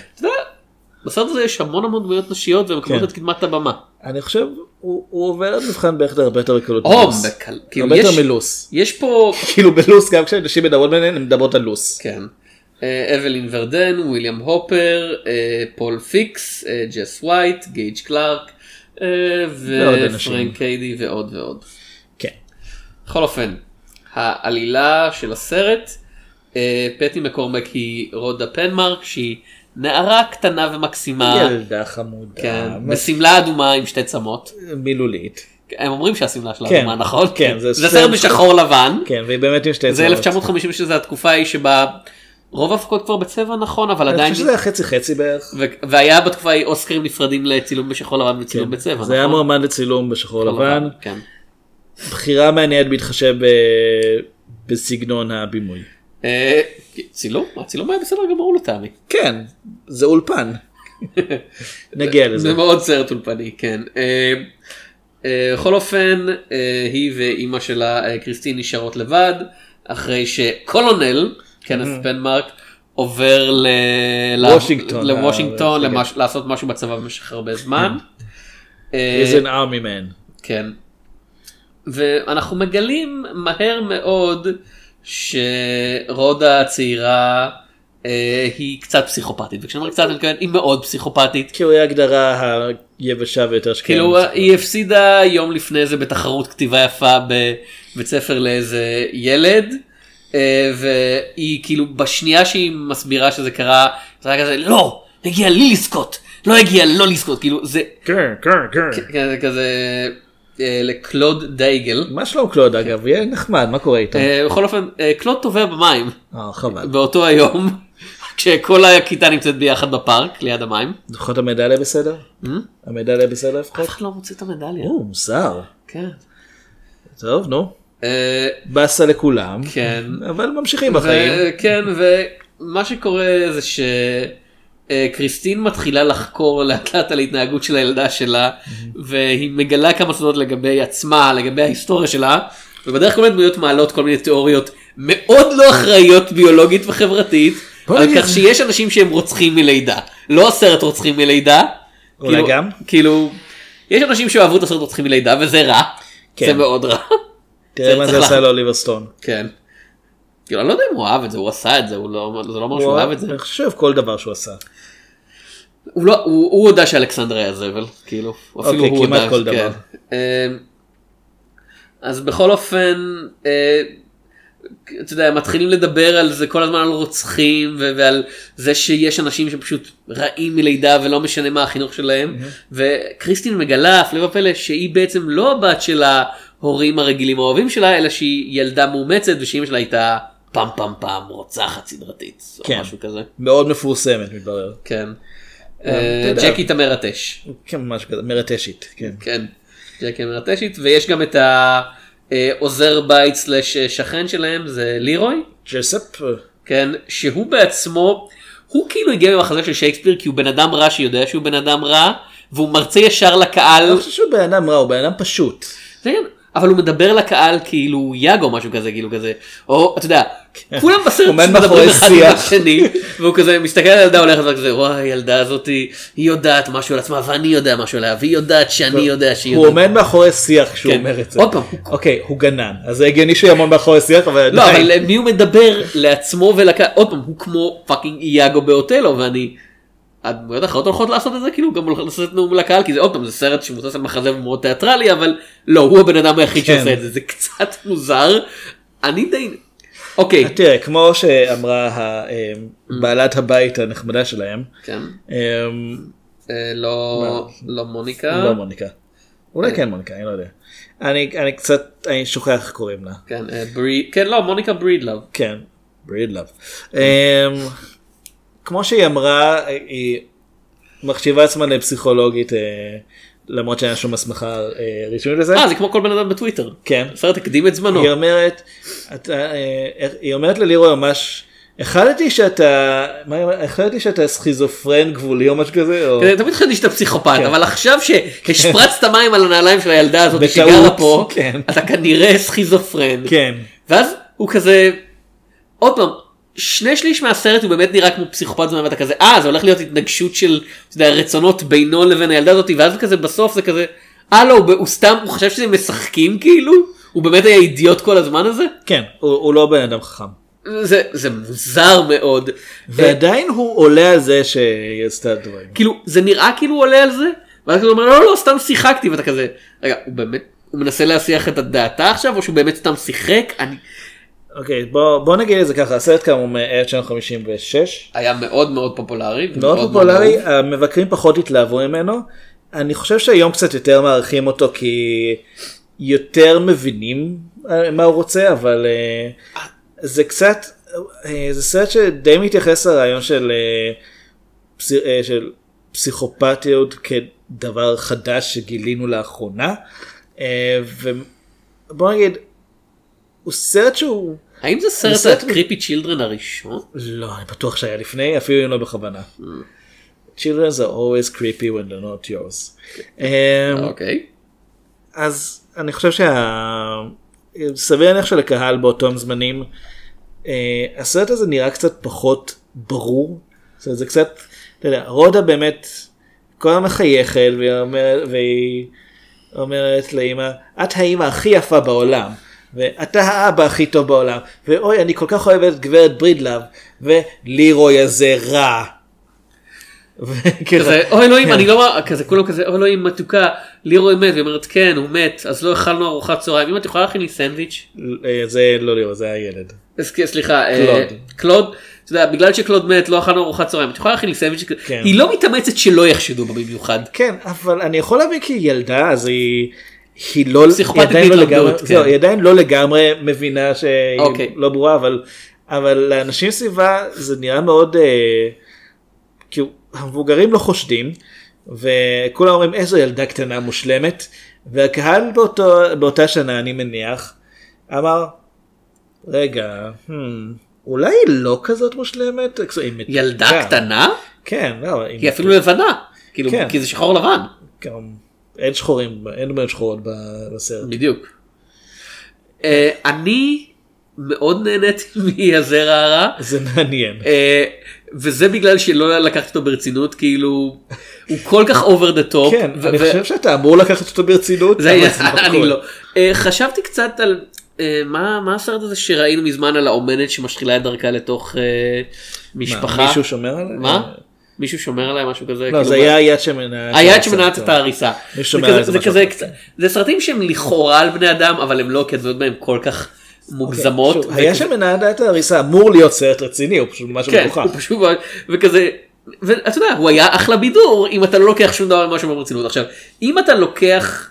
Speaker 3: בסרט הזה יש המון המון דמויות נשיות והן מקבלות
Speaker 2: כן.
Speaker 3: את קדמת הבמה.
Speaker 2: אני חושב, הוא הוא עובר את מבחן בכר הרבה יותר בקלות.
Speaker 3: או. בקל- כאילו,
Speaker 2: הרבה יותר
Speaker 3: יש-
Speaker 2: מלוס.
Speaker 3: יש פה
Speaker 2: כאילו בלוס גם כשנשים מדברות ביניהן הן מדברות על לוס.
Speaker 3: כן. אה, אוולין ורדן, וויליאם הופר, אה, פול פיקס, אה, ג'סי וייט, גייג' קלארק. ופרנק קיידי ועוד ועוד.
Speaker 2: כן.
Speaker 3: בכל אופן, העלילה של הסרט, פטי מקורמק היא רודה פנמרק שהיא נערה קטנה ומקסימה,
Speaker 2: ילדה חמודה.
Speaker 3: כן, בשמלה אדומה עם שתי צמות.
Speaker 2: מילולית.
Speaker 3: הם אומרים שהשמלה שלה
Speaker 2: כן,
Speaker 3: אדומה נכון?
Speaker 2: כן, זה
Speaker 3: זה
Speaker 2: סרט-
Speaker 3: בשחור לבן.
Speaker 2: כן, והיא באמת עם שתי
Speaker 3: זה
Speaker 2: צמות.
Speaker 3: 1950 שזה התקופה ההיא שבה רוב ההפקות כבר בצבע נכון אבל
Speaker 2: אני
Speaker 3: עדיין
Speaker 2: חושב שזה היה חצי חצי בערך.
Speaker 3: ו- והיה בתקופה ההיא אוסקרים נפרדים לצילום בשחור לבן וצילום בצבע
Speaker 2: זה היה
Speaker 3: נכון?
Speaker 2: מועמד לצילום בשחור
Speaker 3: שחור
Speaker 2: לבן.
Speaker 3: כן.
Speaker 2: בחירה מעניינת בהתחשב ב- בסגנון הבימוי.
Speaker 3: אה, צילום? הצילום היה בסדר גמור לטעמי.
Speaker 2: כן, זה אולפן. נגיע לזה.
Speaker 3: זה מאוד סרט אולפני כן. אה, אה, בכל אופן היא ואימא שלה קריסטין נשארות לבד אחרי שקולונל קנת פנמרק עובר לוושינגטון. לעשות משהו בצבא במשך הרבה זמן. אה,
Speaker 2: He's an army man.
Speaker 3: כן. ואנחנו מגלים מהר מאוד שרודה הצעירה אה, היא קצת פסיכופתית וכשאני אומר קצת אני מתכוון היא מאוד פסיכופתית.
Speaker 2: כי הוא היה הגדרה היבשה ביותר שקיימת.
Speaker 3: כאילו היא הפסידה יום לפני זה בתחרות כתיבה יפה בבית ספר לאיזה ילד. אה, והיא כאילו בשנייה שהיא מסבירה שזה קרה זה היה כזה לא הגיע לי לזכות לא הגיע לא לזכות כאילו זה
Speaker 2: כן, כן, כן.
Speaker 3: כזה כזה לקלוד דייגל.
Speaker 2: מה שלום קלוד אגב? יהיה נחמד, מה קורה איתו?
Speaker 3: אה, בכל אופן אה, קלוד טובע במים
Speaker 2: אה, חבל.
Speaker 3: באותו היום כשכל הכיתה נמצאת ביחד בפארק ליד המים.
Speaker 2: לפחות המדליה בסדר?
Speaker 3: Hmm?
Speaker 2: המדליה בסדר לפחות?
Speaker 3: אף אחד לא מוצא את המדליה.
Speaker 2: או, מוזר.
Speaker 3: כן.
Speaker 2: טוב, נו.
Speaker 3: אה,
Speaker 2: באסה לכולם.
Speaker 3: כן.
Speaker 2: אבל ממשיכים בחיים.
Speaker 3: כן ומה שקורה זה שקריסטין מתחילה לחקור לאט לאט על ההתנהגות של הילדה שלה והיא מגלה כמה סודות לגבי עצמה לגבי ההיסטוריה שלה ובדרך כל מיני דמויות מעלות כל מיני תיאוריות מאוד לא אחראיות ביולוגית וחברתית על כך שיש אנשים שהם רוצחים מלידה לא הסרט רוצחים מלידה.
Speaker 2: אולי
Speaker 3: כאילו-
Speaker 2: גם?
Speaker 3: כאילו יש אנשים שאוהבו את הסרט רוצחים מלידה וזה רע.
Speaker 2: כן.
Speaker 3: זה מאוד רע.
Speaker 2: תראה מה זה עשה לאוליבר סטון.
Speaker 3: כן. כאילו אני לא יודע אם הוא אהב את זה הוא עשה את זה הוא לא זה לא אומר שהוא
Speaker 2: הוא-
Speaker 3: אהב את זה.
Speaker 2: אני חושב כל דבר שהוא עשה.
Speaker 3: הוא לא הוא הוא הודה שאלכסנדרה היה זבל כאילו אפילו
Speaker 2: אוקיי,
Speaker 3: הוא הודה,
Speaker 2: כל
Speaker 3: כן.
Speaker 2: דבר.
Speaker 3: אה, אז בכל אופן אה, אתה יודע מתחילים לדבר על זה כל הזמן על רוצחים ו- ועל זה שיש אנשים שפשוט רעים מלידה ולא משנה מה החינוך שלהם וקריסטין מגלה הפלא ופלא שהיא בעצם לא הבת של ההורים הרגילים האוהבים שלה אלא שהיא ילדה מאומצת ושאימא שלה הייתה פעם פעם פעם רוצחת סדרתית או
Speaker 2: כן.
Speaker 3: משהו כזה.
Speaker 2: מאוד מפורסמת מתברר.
Speaker 3: כן. אה,
Speaker 2: יודע.
Speaker 3: ג'קי המרטש.
Speaker 2: כן, משהו כזה, מרטשית. כן.
Speaker 3: כן. ג'קי המרטשית ויש גם את ה... אה, בית סלש אה, שכן שלהם זה לירוי.
Speaker 2: ג'ספ.
Speaker 3: כן, שהוא בעצמו, הוא כאילו הגיע ממחזה של שייקספיר כי הוא בן אדם רע שיודע שהוא בן אדם רע, והוא מרצה ישר לקהל.
Speaker 2: אני חושב שהוא בן אדם רע, הוא בן אדם פשוט.
Speaker 3: כן, אבל הוא מדבר לקהל כאילו הוא יאג או משהו כזה, כאילו כזה, או אתה יודע, כולם בסרט מדברים אחד עם. השני, והוא כזה מסתכל על הילדה הולכת וכזה, וואי הילדה הזאתי, היא יודעת משהו על עצמה ואני יודע משהו עליה, והיא יודעת שאני יודע שהיא
Speaker 2: הוא
Speaker 3: יודעת.
Speaker 2: עומד מאחורי שיח כשהוא
Speaker 3: כן.
Speaker 2: אומר את זה.
Speaker 3: עוד פעם,
Speaker 2: אוקיי, הוא גנן, אז זה הגיוני שהוא יעמוד מאחורי שיח, אבל
Speaker 3: לא. אבל למי הוא מדבר? לעצמו ולקהל, עוד פעם, הוא כמו פאקינג איאגו באוטלו, ואני... הדמויות האחרות הולכות לעשות את זה כאילו גם הולכות לעשות נאום לקהל כי זה עוד פעם זה סרט שמבוסס על מחזה ומאוד תיאטרלי אבל לא הוא הבן אדם היחיד
Speaker 2: כן.
Speaker 3: שעושה את זה זה קצת מוזר. אני די אוקיי
Speaker 2: תראה, כמו שאמרה אה, בעלת הבית הנחמדה שלהם,
Speaker 3: כן
Speaker 2: אה,
Speaker 3: אה, לא לא מוניקה
Speaker 2: לא מוניקה. אולי כן מוניקה, אני לא יודע. אני אני קצת, אני שוכח איך קוראים לה.
Speaker 3: כן אה, ברי- כן לא מוניקה ברידלוב
Speaker 2: כן, בריד לאב. כמו שהיא אמרה, היא מחשיבה עצמה לפסיכולוגית, אה, למרות שאין שום הסמכה אה, רשמית לזה.
Speaker 3: אה זה כמו כל בן אדם בטוויטר
Speaker 2: כן.
Speaker 3: הסרט הקדים את זמנו
Speaker 2: היא אומרת, אתה, אה, היא אומרת ללירוי ממש, החלטתי שאתה, מה? החלטתי שאתה סכיזופרן גבולי או משהו כזה, או...
Speaker 3: תמיד חשבתי שאתה פסיכופת
Speaker 2: כן.
Speaker 3: אבל עכשיו שהשפרצת מים על הנעליים של הילדה הזאת שגרה פה
Speaker 2: כן.
Speaker 3: אתה כנראה סכיזופרן
Speaker 2: כן.
Speaker 3: ואז הוא כזה עוד פעם שני שליש מהסרט הוא באמת נראה כמו פסיכופת זמן ואתה כזה אה זה הולך להיות התנגשות של יודע, רצונות בינו לבין הילדה הזאת ואז זה כזה בסוף זה כזה אה לא הוא, הוא סתם הוא חשב שזה משחקים כאילו? הוא באמת היה אידיוט כל הזמן הזה?
Speaker 2: כן, הוא, הוא לא בן אדם חכם.
Speaker 3: זה זה מוזר מאוד.
Speaker 2: ועדיין הוא עולה על זה שהיא עשתה דברים.
Speaker 3: כאילו זה נראה כאילו הוא עולה על זה ואז הוא אומר לא לא סתם שיחקתי ואתה כזה רגע הוא באמת הוא מנסה להסיח את הדעתה עכשיו או שהוא באמת סתם שיחק? אני
Speaker 2: אוקיי, בוא, בוא נגיד את זה ככה, הסרט כאמור מ-1956.
Speaker 3: היה מאוד מאוד פופולרי
Speaker 2: מאוד פופולרי, המבקרים פחות התלהבו ממנו. אני חושב שהיום קצת יותר מעריכים אותו כי יותר מבינים אה, מה הוא רוצה, אבל אה, זה קצת, אה, זה סרט שדי מתייחס לרעיון של, של פסיכופתיות כדבר חדש שגילינו לאחרונה. ובוא נגיד, הוא סרט שהוא...
Speaker 3: האם זה סרט
Speaker 2: ה
Speaker 3: creepy children הראשון?
Speaker 2: לא, אני בטוח שהיה לפני, אפילו אם לא בכוונה. Children are always creepy when they're not yours. אמ,
Speaker 3: אוקיי.
Speaker 2: אז אני חושב שה... סביר להניח שלקהל באותם זמנים, אה, הסרט הזה נראה קצת פחות ברור. זה קצת, אתה יודע, רודה באמת כל הזמן מחייכת והיא אומרת, לאמא, את האמא הכי יפה בעולם. ואתה האבא הכי טוב בעולם, ואוי אני כל כך אוהבת את גברת ברידלב, ולירוי הזה רע.
Speaker 3: כזה אוי אלוהים
Speaker 2: כן.
Speaker 3: אני לא כזה כולם כזה אוי אלוהים מתוקה לירוי מת והיא אומרת כן הוא מת אז לא אכלנו ארוחת צהריים אם את יכולה להכין לי סנדוויץ'
Speaker 2: אה, זה לא לירוי, זה הילד.
Speaker 3: סליחה אה,
Speaker 2: קלוד.
Speaker 3: קלוד אתה יודע, בגלל שקלוד מת לא אכלנו ארוחת צהריים את יכולה להכין לי סנדוויץ'
Speaker 2: כן.
Speaker 3: היא לא מתאמצת שלא יחשדו בה במיוחד
Speaker 2: כן, אבל אני יכול להבין כי היא ילדה, אז היא... היא לא, היא עדיין לא לגמרי,
Speaker 3: כן.
Speaker 2: זהו, היא עדיין לא לגמרי מבינה שהיא
Speaker 3: אוקיי.
Speaker 2: לא ברורה, אבל, אבל לאנשים סביבה זה נראה מאוד, אה, כאילו, המבוגרים לא חושדים, וכולם אומרים איזו ילדה קטנה מושלמת, והקהל באותו, באותה שנה, אני מניח, אמר, רגע, hmm, אולי היא לא כזאת מושלמת? היא מתוקה."
Speaker 3: ילדה קטנה
Speaker 2: כן, לא,
Speaker 3: היא אפילו לבנה כאילו
Speaker 2: כן.
Speaker 3: כי זה שחור לבן
Speaker 2: כן, אין שחורים, אין דמויות שחורות בסרט.
Speaker 3: בדיוק. אה, אני מאוד נהניתי מהזרע הרע.
Speaker 2: זה מעניין.
Speaker 3: אה, וזה בגלל שלא לקחתי אותו ברצינות כאילו הוא כל כך over the top.
Speaker 2: כן, אני חושב שאתה אמור לקחת אותו ברצינות.
Speaker 3: זה היה-
Speaker 2: לא
Speaker 3: אני. לא. אה, חשבתי קצת על מה מה הסרט הזה שראינו מזמן על האומנת שמשחילה את דרכה לתוך משפחה.
Speaker 2: מישהו שומר עליה?
Speaker 3: מה? מישהו שומר עליה משהו כזה?
Speaker 2: לא,
Speaker 3: כאילו,
Speaker 2: זה היה היד שמנהלת.
Speaker 3: היד שמנענעת את
Speaker 2: העריסה.
Speaker 3: זה כזה-
Speaker 2: זה
Speaker 3: סרטים שהם לכאורה על בני אדם אבל הם לא כי הדמויות בהם כל כך מוגזמות.
Speaker 2: שוב, היה שמנענעת את העריסה אמור להיות סרט רציני, הוא פשוט משהו
Speaker 3: כן,
Speaker 2: מגוחך.
Speaker 3: הוא פשוט וכזה, ואתה יודע, הוא היה אחלה בידור אם אתה לא לוקח שום דבר ממה שאומר ברצינות. עכשיו, אם אתה לוקח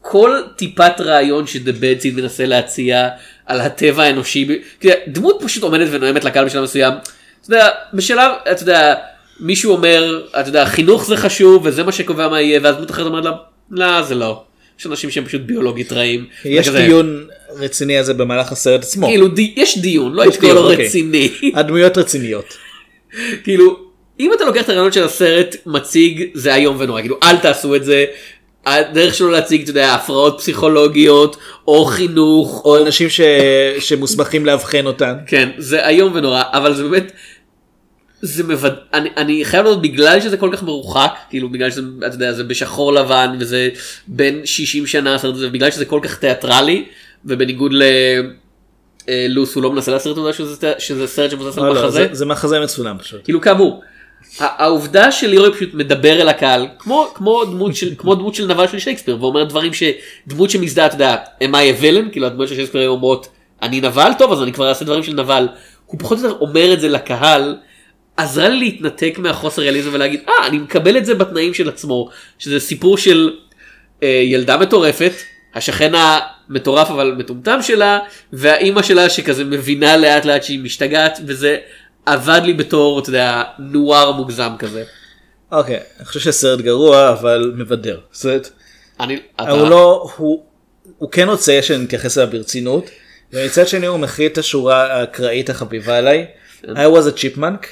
Speaker 3: כל טיפת רעיון שדה בדסיד מנסה להציע על הטבע האנושי, דמות פשוט עומדת ונואמת לקהל בשלב מסוים, אתה יודע, בשלב, אתה יודע, מישהו אומר, אתה יודע, חינוך זה חשוב וזה מה שקובע מה יהיה, ואז דמות אחרת אומרת לה, לא, זה לא. יש אנשים שהם פשוט ביולוגית רעים.
Speaker 2: יש
Speaker 3: וכזה,
Speaker 2: דיון רציני על זה במהלך הסרט עצמו.
Speaker 3: כאילו די, יש דיון, לא
Speaker 2: יש
Speaker 3: הייתי קורא
Speaker 2: דיון,
Speaker 3: לו
Speaker 2: אוקיי.
Speaker 3: רציני.
Speaker 2: הדמויות רציניות.
Speaker 3: כאילו אם אתה לוקח את הרעיונות של הסרט מציג זה איום ונורא כאילו אל תעשו את זה. הדרך שלו להציג אתה יודע הפרעות פסיכולוגיות או חינוך
Speaker 2: או אנשים ש... שמוסמכים לאבחן אותן.
Speaker 3: כן זה איום ונורא אבל זה באמת. זה מבד... אני, אני חייב לדעת בגלל שזה כל כך מרוחק כאילו בגלל שזה אתה יודע זה בשחור לבן וזה בין 60 שנה הסרט הזה בגלל שזה כל כך תיאטרלי ובניגוד ללוס הוא לא מנסה לעשות תעודה שזה, שזה סרט שמבוסס על
Speaker 2: לא, לא,
Speaker 3: מחזה.
Speaker 2: זה, זה מחזה מצולם פשוט.
Speaker 3: כאילו כאמור. העובדה שלירוי פשוט מדבר אל הקהל כמו כמו דמות של כמו דמות של נבל של שייקספיר ואומר דברים שדמות שמזדהה אתה יודע am I a villain כאילו הדמות של שייקספיר אומרות אני נבל טוב אז אני כבר אעשה דברים של נבל הוא פחות או יותר אומר את זה לקהל עזרה לי להתנתק מהחוסר ריאליזם ולהגיד אה אני מקבל את זה בתנאים של עצמו שזה סיפור של אה, ילדה מטורפת השכן המטורף אבל מטומטם שלה והאימא שלה שכזה מבינה לאט לאט שהיא משתגעת וזה עבד לי בתור אתה יודע נואר מוגזם כזה.
Speaker 2: אוקיי, אני חושב שהסרט גרוע אבל מבדר. סרט.
Speaker 3: אני
Speaker 2: הוא לא, הוא, הוא כן רוצה שנתייחס אליו ברצינות, ומצד שני הוא מכיל את השורה האקראית החביבה עליי, I was a chipmunk.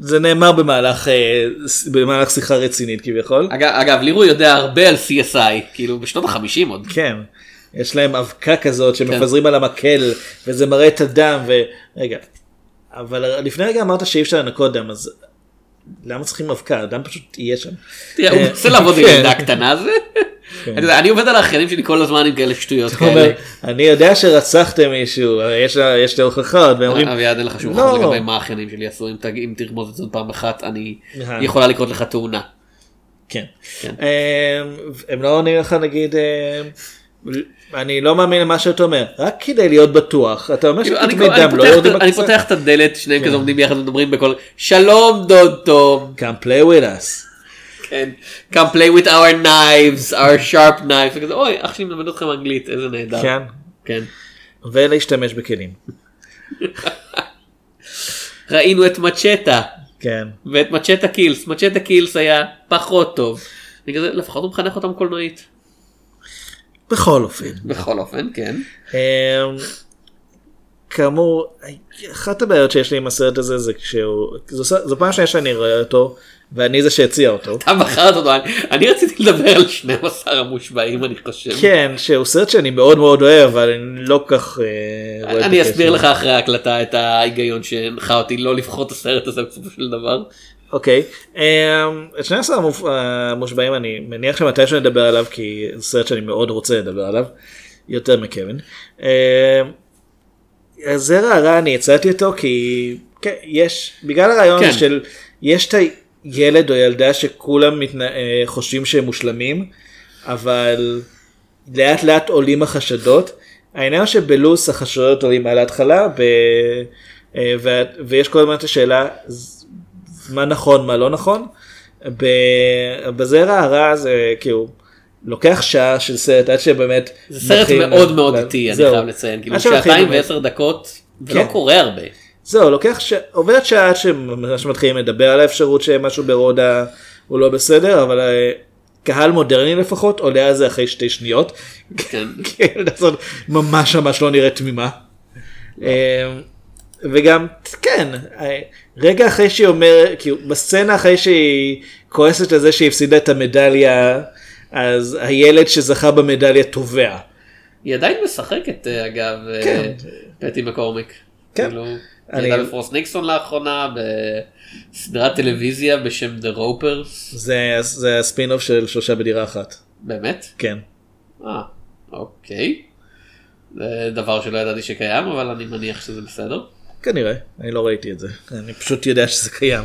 Speaker 2: זה נאמר במהלך, אה, במהלך שיחה רצינית כביכול.
Speaker 3: אגב, אגב לירו יודע הרבה על CSI כאילו בשנות החמישים עוד.
Speaker 2: כן. יש להם אבקה כזאת שמפזרים על המקל וזה מראה את הדם ורגע. אבל לפני רגע אמרת שאי אפשר לנקות דם אז למה צריכים אבקה? הדם פשוט יהיה שם.
Speaker 3: תראה, הוא
Speaker 2: אה,
Speaker 3: מנסה לעבוד עם
Speaker 2: כן.
Speaker 3: ילדה קטנה זה.
Speaker 2: כן.
Speaker 3: אני עובד על האחיינים שלי כל הזמן עם כאלה שטויות
Speaker 2: אתה אומר,
Speaker 3: כאלה.
Speaker 2: אני יודע שרצחתם מישהו, יש לי הוכחות, אומרים,
Speaker 3: אביעד אין לך שום
Speaker 2: לא.
Speaker 3: לגבי מה האחיינים שלי עשו אם אם תרמוז את זה פעם אחת אני
Speaker 2: אה.
Speaker 3: יכולה לקרות לך תאונה.
Speaker 2: כן.
Speaker 3: כן.
Speaker 2: אמ, הם לא עונים לך נגיד, אמ, אני לא מאמין למה שאתה אומר, רק כדי להיות בטוח, אתה אומר
Speaker 3: כאילו, אני
Speaker 2: דם לא יורדים
Speaker 3: את- אני. פותח את הדלת שניהם
Speaker 2: כן.
Speaker 3: כזה עומדים ביחד ומדברים בקול שלום דוד תום.
Speaker 2: Come play with us.
Speaker 3: כן. come play with our knives our sharp knives וכזה אוי אח שלי מלמד אתכם אנגלית איזה נהדר.
Speaker 2: כן.
Speaker 3: כן.
Speaker 2: ולהשתמש בכלים.
Speaker 3: ראינו את מצ'טה
Speaker 2: כן.
Speaker 3: ואת מצ'טה קילס מצ'טה קילס היה פחות טוב. אני כזה, לפחות הוא מחנך אותם קולנועית.
Speaker 2: בכל אופן.
Speaker 3: בכל אופן כן.
Speaker 2: אמ, כאמור, אחת הבעיות שיש לי עם הסרט הזה זה כשהוא, זו, זו פעם שנייה שאני רואה אותו, ואני זה שהציע אותו.
Speaker 3: אתה בחרת אותו אני- אני רציתי לדבר על 12 המושבעים אני חושב.
Speaker 2: כן, שהוא סרט שאני מאוד מאוד אוהב, אבל אני לא כל כך אה, רואה
Speaker 3: אני. אסביר לך אחרי ההקלטה את ההיגיון שהנחה אותי לא לבחור את הסרט הזה בסופו של דבר.
Speaker 2: אוקיי, אמ, את 12 המופ- המושבעים אני מניח שמתישהו נדבר עליו, כי זה סרט שאני מאוד רוצה לדבר עליו, יותר מקווין. הזרע הרע אני הצעתי אותו כי כן, יש, בגלל הרעיון
Speaker 3: כן.
Speaker 2: של, יש את הילד או ילדה שכולם מתנה, אה, חושבים שהם מושלמים, אבל לאט לאט עולים החשדות. העניין שבלוס החשדות עולים על ההתחלה, ב, אה, ו, ויש כל הזמן את השאלה מה נכון מה לא נכון. בזרע הרע זה כאילו לוקח שעה של סרט עד שבאמת
Speaker 3: זה סרט מאוד מאוד איטי אני. חייב לציין כאילו שעתיים ועשר דקות ולא
Speaker 2: כן.
Speaker 3: קורה הרבה.
Speaker 2: זהו, לוקח ש... עוברת שעה עד שממש מתחילים לדבר על האפשרות שמשהו ברודה הוא לא בסדר, אבל אה, קהל מודרני לפחות עולה על זה אחרי שתי שניות.
Speaker 3: כן.
Speaker 2: הילדה הזאת ממש ממש לא נראית תמימה. אה, וגם, כן, אה, רגע אחרי שהיא אומרת, כאילו בסצנה אחרי שהיא כועסת על זה שהיא הפסידה את המדליה, אז הילד שזכה במדליה תובע.
Speaker 3: היא עדיין משחקת אה, אגב אה,
Speaker 2: כן.
Speaker 3: פטי מקורמיק.
Speaker 2: כן.
Speaker 3: כאילו,
Speaker 2: אני-
Speaker 3: היא הייתה בפרוס ניקסון לאחרונה בסדרת טלוויזיה בשם The Ropers.
Speaker 2: זה, זה הספין אוף של שלושה בדירה אחת.
Speaker 3: באמת?
Speaker 2: כן.
Speaker 3: אה, אוקיי. זה דבר שלא ידעתי שקיים אבל אני מניח שזה בסדר.
Speaker 2: כנראה, אני לא ראיתי את זה, אני פשוט יודע שזה קיים.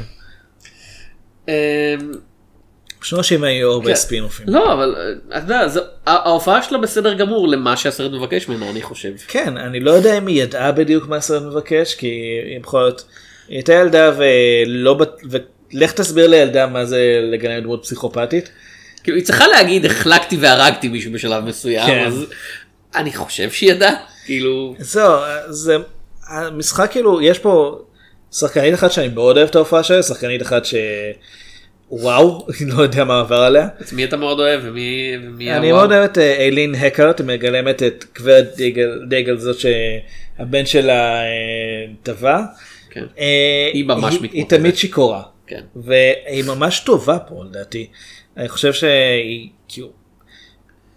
Speaker 2: אנשים היו הרבה
Speaker 3: כן.
Speaker 2: ספינופים.
Speaker 3: לא אבל אה, אתה יודע ההופעה שלה בסדר גמור למה שהסרט מבקש ממנה אני חושב.
Speaker 2: כן, אני לא יודע אם היא ידעה בדיוק מה הסרט מבקש, כי היא בכל זאת, היא הייתה ילדה ולא, ולך תסביר לילדה מה זה לגלם דמות פסיכופתית.
Speaker 3: כאילו היא צריכה להגיד החלקתי והרגתי מישהו בשלב מסוים
Speaker 2: כן.
Speaker 3: אז אני חושב שהיא ידעה כאילו
Speaker 2: זהו, זה, המשחק כאילו, יש פה שחקנית אחת שאני מאוד אוהב את ההופעה שלה, שחקנית אחת וואו, לא יודע מה עבר עליה.
Speaker 3: את מי אתה מאוד אוהב ומי ומי
Speaker 2: אני? מאוד אוהב את אה, איילין הקרט, היא מגלמת את גברת דגל, דגל זאת שהבן שלה אה, טבע.
Speaker 3: כן.
Speaker 2: אה,
Speaker 3: היא ממש מתמודדת.
Speaker 2: היא תמיד שיכורה.
Speaker 3: כן.
Speaker 2: והיא ממש טובה פה לדעתי. אני חושב שהיא כאילו,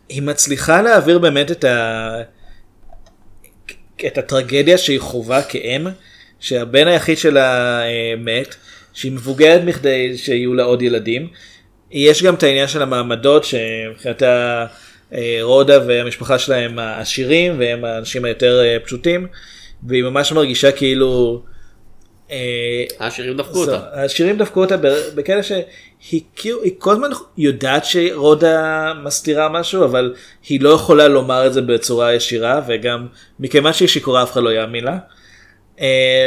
Speaker 2: היא מצליחה להעביר באמת את, ה... את הטרגדיה שהיא חווה כאם, שהבן היחיד שלה אה, מת, שהיא מבוגרת מכדי שיהיו לה עוד ילדים. יש גם את העניין של המעמדות שמבחינתה אה, רודה והמשפחה שלה הם העשירים והם האנשים היותר אה, פשוטים והיא ממש מרגישה כאילו אה,
Speaker 3: העשירים דפקו אותה.
Speaker 2: השירים דפקו אותה ב- בקטע שהיא כאילו, היא כל הזמן יודעת שרודה מסתירה משהו, אבל היא לא יכולה לומר את זה בצורה ישירה, וגם מכיוון שהיא שיכורה אף אחד לא יאמין לה. אה,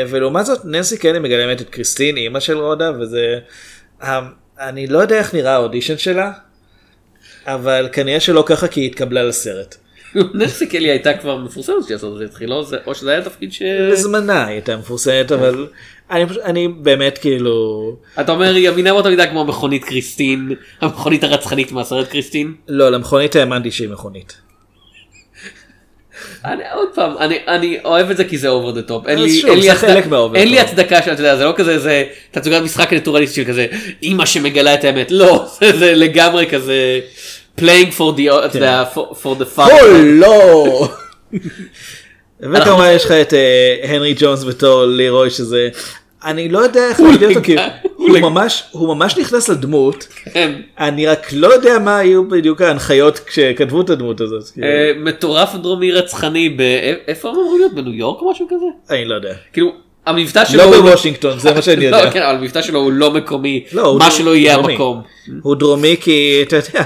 Speaker 2: ולעומת זאת ננסי קלי מגלמת את קריסטין, אימא של רודה, וזה... אה, אני לא יודע איך נראה האודישן שלה, אבל כנראה שלא ככה כי היא התקבלה לסרט.
Speaker 3: נסי קלי הייתה כבר מפורסמת כשהסרט הזה התחיל, לא? זה- או שזה היה תפקיד ש...
Speaker 2: בזמנה היא הייתה מפורסמת, אבל אני פשוט- אני באמת כאילו...
Speaker 3: אתה אומר היא אמינה באותה מידה כמו המכונית קריסטין, המכונית הרצחנית מהסרט קריסטין?
Speaker 2: לא, למכונית האמנתי שהיא מכונית.
Speaker 3: אני עוד פעם, אני, אני אוהב את זה כי זה over the top. אין לי,
Speaker 2: שוב,
Speaker 3: אין לי, הצד- אין לי. הצדקה שאתה יודע, זה לא כזה, זה תצוגת משחק נטורליסטי של כזה, אימא שמגלה את האמת. לא, זה, זה לגמרי כזה playing for the, אתה יודע, for, for the fun.
Speaker 2: או לא! וכמובן יש לך את אה, הנרי ג'ונס בתור לירוי שזה אני לא יודע איך להגיד אותו כי הוא ממש הוא ממש נכנס לדמות
Speaker 3: כן.
Speaker 2: אני רק לא יודע מה היו בדיוק ההנחיות כשכתבו את הדמות הזאת
Speaker 3: אה, מטורף דרומי רצחני, איפה הם אמורים להיות? בניו יורק או משהו כזה?
Speaker 2: אני לא יודע.
Speaker 3: כאילו, המבטא שלו...
Speaker 2: לא בוושינגטון זה מה שאני
Speaker 3: לא,
Speaker 2: יודע.
Speaker 3: כן, אבל המבטא שלו הוא לא מקומי,
Speaker 2: לא,
Speaker 3: מה שלא יהיה. המקום.
Speaker 2: הוא דרומי כי אתה יודע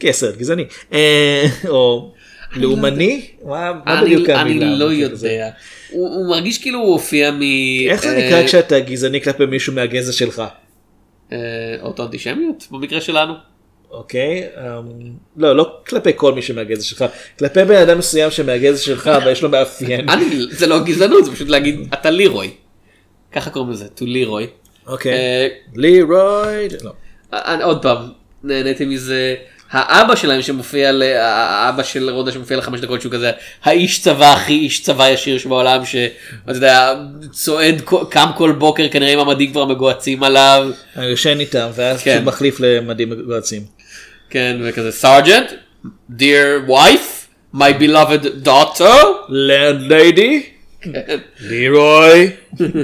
Speaker 2: כסף גזעני אה, או לאומני מה
Speaker 3: אני-
Speaker 2: בדיוק
Speaker 3: אני
Speaker 2: המילה
Speaker 3: לא
Speaker 2: המתאימה לזה?
Speaker 3: יודע. הוא הוא מרגיש כאילו הוא הופיע מ...
Speaker 2: איך זה
Speaker 3: אה,
Speaker 2: נקרא כשאתה גזעני כלפי מישהו מהגזע שלך?
Speaker 3: אה, אוטו אנטישמיות במקרה שלנו.
Speaker 2: אוקיי, אמ, לא, לא כלפי כל מי שמהגזע שלך, כלפי בן אדם מסוים שמהגזע שלך ויש לו מאפיין.
Speaker 3: אני, זה לא גזענות, זה פשוט להגיד, אתה לירוי. ככה קוראים לזה, to לירוי.
Speaker 2: אוקיי,
Speaker 3: אה,
Speaker 2: לירוי, לא.
Speaker 3: עוד פעם, נהניתי מזה. האבא שלהם שמופיע, ל- האבא של רודה שמופיע לחמש דקות שהוא כזה האיש צבא הכי איש צבא ישיר שבעולם שאתה יודע צועד קם כל בוקר כנראה עם המדים כבר מגוהצים עליו.
Speaker 2: אני יושן איתם ואז
Speaker 3: כן.
Speaker 2: פשוט מחליף למדים מגועצים.
Speaker 3: כן וכזה סארג'נט, dear wife, my beloved daughter.
Speaker 2: ליידי,
Speaker 3: כן.
Speaker 2: לירוי.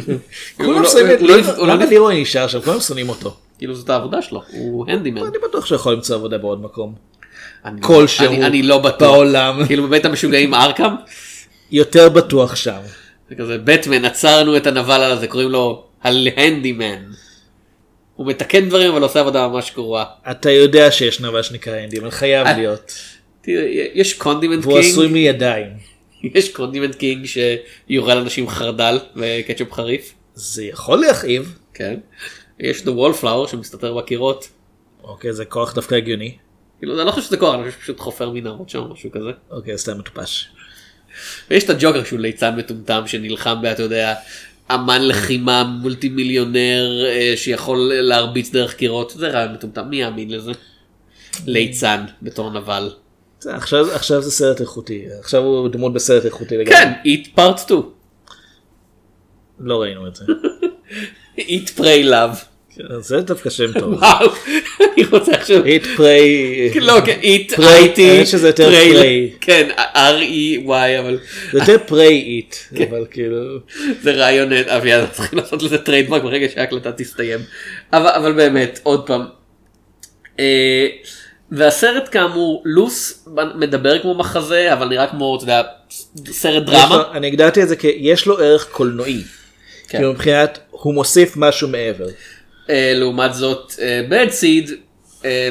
Speaker 2: כולם שונאים למה לירוי נשאר שם? כולם שונאים אותו.
Speaker 3: כאילו זאת העבודה שלו, הוא הנדימן.
Speaker 2: אני בטוח שהוא יכול למצוא עבודה בעוד מקום.
Speaker 3: אני-
Speaker 2: כלשהו
Speaker 3: אני- אני לא בטוח.
Speaker 2: בעולם.
Speaker 3: כאילו בבית המשוגעים ארקם,
Speaker 2: יותר בטוח שם.
Speaker 3: זה כזה בטמן עצרנו את הנבל הזה, קוראים לו ההנדימן. הוא מתקן דברים אבל עושה עבודה ממש גרועה.
Speaker 2: אתה יודע שיש נבל שנקרא אנדימן, חייב
Speaker 3: אה,
Speaker 2: להיות.
Speaker 3: תראה, יש קונדימנט
Speaker 2: והוא עשוי
Speaker 3: קינג,
Speaker 2: מידיים.
Speaker 3: יש קונדימנט קינג שיורה לאנשים חרדל וקטשופ חריף.
Speaker 2: זה יכול להכאיב.
Speaker 3: כן. יש את הוולפלאור שמסתתר בקירות.
Speaker 2: אוקיי, זה כוח דווקא הגיוני.
Speaker 3: כאילו אני לא חושב שזה כוח, אני חושב שפשוט חופר מנהרות שם משהו כזה.
Speaker 2: אוקיי, סתם מטופש.
Speaker 3: ויש את הג'וקר שהוא ליצן מטומטם שנלחם באתה יודע אמן לחימה מולטי מיליונר אה, שיכול להרביץ דרך קירות זה רעיון מטומטם מי יאמין לזה. ליצן בתור נבל.
Speaker 2: עכשיו, עכשיו זה סרט איכותי, עכשיו הוא דמות בסרט איכותי לגמרי.
Speaker 3: כן, eat part 2.
Speaker 2: לא ראינו את זה.
Speaker 3: eat pray love.
Speaker 2: כן, זה דווקא שם טוב.
Speaker 3: וואו, אני רוצה עכשיו.
Speaker 2: eat prey.
Speaker 3: לא, כן, eat
Speaker 2: prey,
Speaker 3: eat.
Speaker 2: האמת שזה יותר prey.
Speaker 3: כן, R-E-Y אבל
Speaker 2: זה יותר prey eat,
Speaker 3: כן.
Speaker 2: אבל כאילו...
Speaker 3: זה רעיון אביעד צריכים לעשות לזה trademark ברגע שההקלטה תסתיים אבל, באמת עוד פעם. אה, והסרט כאמור לוס מדבר כמו מחזה אבל נראה כמו אתה יודע סרט דרמה.
Speaker 2: אני הגדרתי את זה כי יש לו ערך קולנועי.
Speaker 3: כן.
Speaker 2: כאילו מבחינת, הוא מוסיף משהו מעבר.
Speaker 3: אה, לעומת זאת בד סיד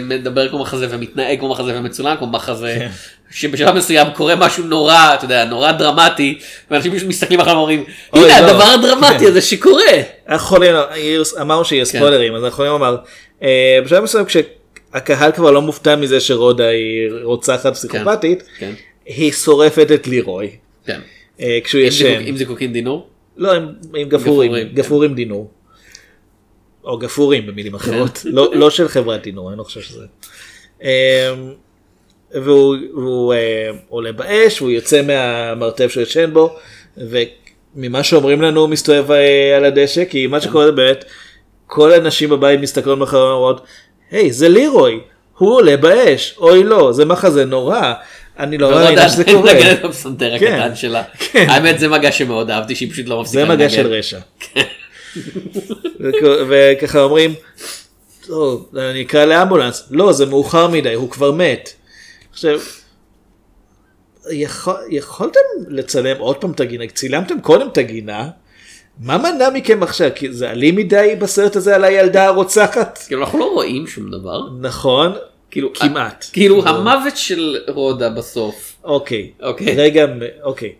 Speaker 3: מדבר כמו מחזה ומתנהג כמו מחזה ומצולם כמו מחזה.
Speaker 2: כן.
Speaker 3: שבשלב מסוים קורה משהו נורא, אתה יודע, נורא דרמטי, ואנשים פשוט מסתכלים אחריו ואומרים, הנה
Speaker 2: לא."
Speaker 3: הדבר הדרמטי
Speaker 2: כן.
Speaker 3: הזה שקורה.
Speaker 2: יכולים, אמרנו שיהיה
Speaker 3: כן.
Speaker 2: ספוילרים, אז אנחנו יכולים לומר, אה, בשלב מסוים כשהקהל כבר לא מופתע מזה שרודה היא רוצחת פסיכופתית,
Speaker 3: כן.
Speaker 2: היא שורפת את לירוי.
Speaker 3: כן.
Speaker 2: אה, כשהוא ישן.
Speaker 3: עם זיקוקין דינור?
Speaker 2: לא, עם, עם גפורים,
Speaker 3: גפורים,
Speaker 2: גפורים דינור. או גפורים במילים אחרות, לא, לא של חברת דינור, אני לא חושב שזה. אמ, והוא, והוא אה, עולה באש, הוא יוצא מהמרתף שהוא ישן בו, וממה שאומרים לנו הוא מסתובב אה, על הדשא, כי מה שקורה זה באמת, כל הנשים בבית מסתכלות מחר ואומרות, היי זה לירוי, הוא עולה באש, אוי לא, זה מחזה נורא. אני לא מאמינה שזה קורה.
Speaker 3: מנגנת בפסנתר
Speaker 2: כן,
Speaker 3: הקטן שלה.
Speaker 2: כן.
Speaker 3: האמת זה מגע שמאוד אהבתי שהיא פשוט לא מפסיקה
Speaker 2: זה מגע
Speaker 3: לנגן.
Speaker 2: של רשע. וכ- וככה אומרים, טוב, אני אקרא לאמבולנס, לא זה מאוחר מדי, הוא כבר מת. עכשיו, יכול, יכולתם לצלם עוד פעם את הגינה, צילמתם קודם את הגינה, מה מנע מכם עכשיו? כי זה אלים מדי בסרט הזה על הילדה הרוצחת?
Speaker 3: כאילו אנחנו לא רואים שום דבר.
Speaker 2: נכון,
Speaker 3: כאילו
Speaker 2: כמעט.
Speaker 3: כאילו המוות של רודה בסוף.
Speaker 2: אוקיי,
Speaker 3: אוקיי.
Speaker 2: רגע, אוקיי.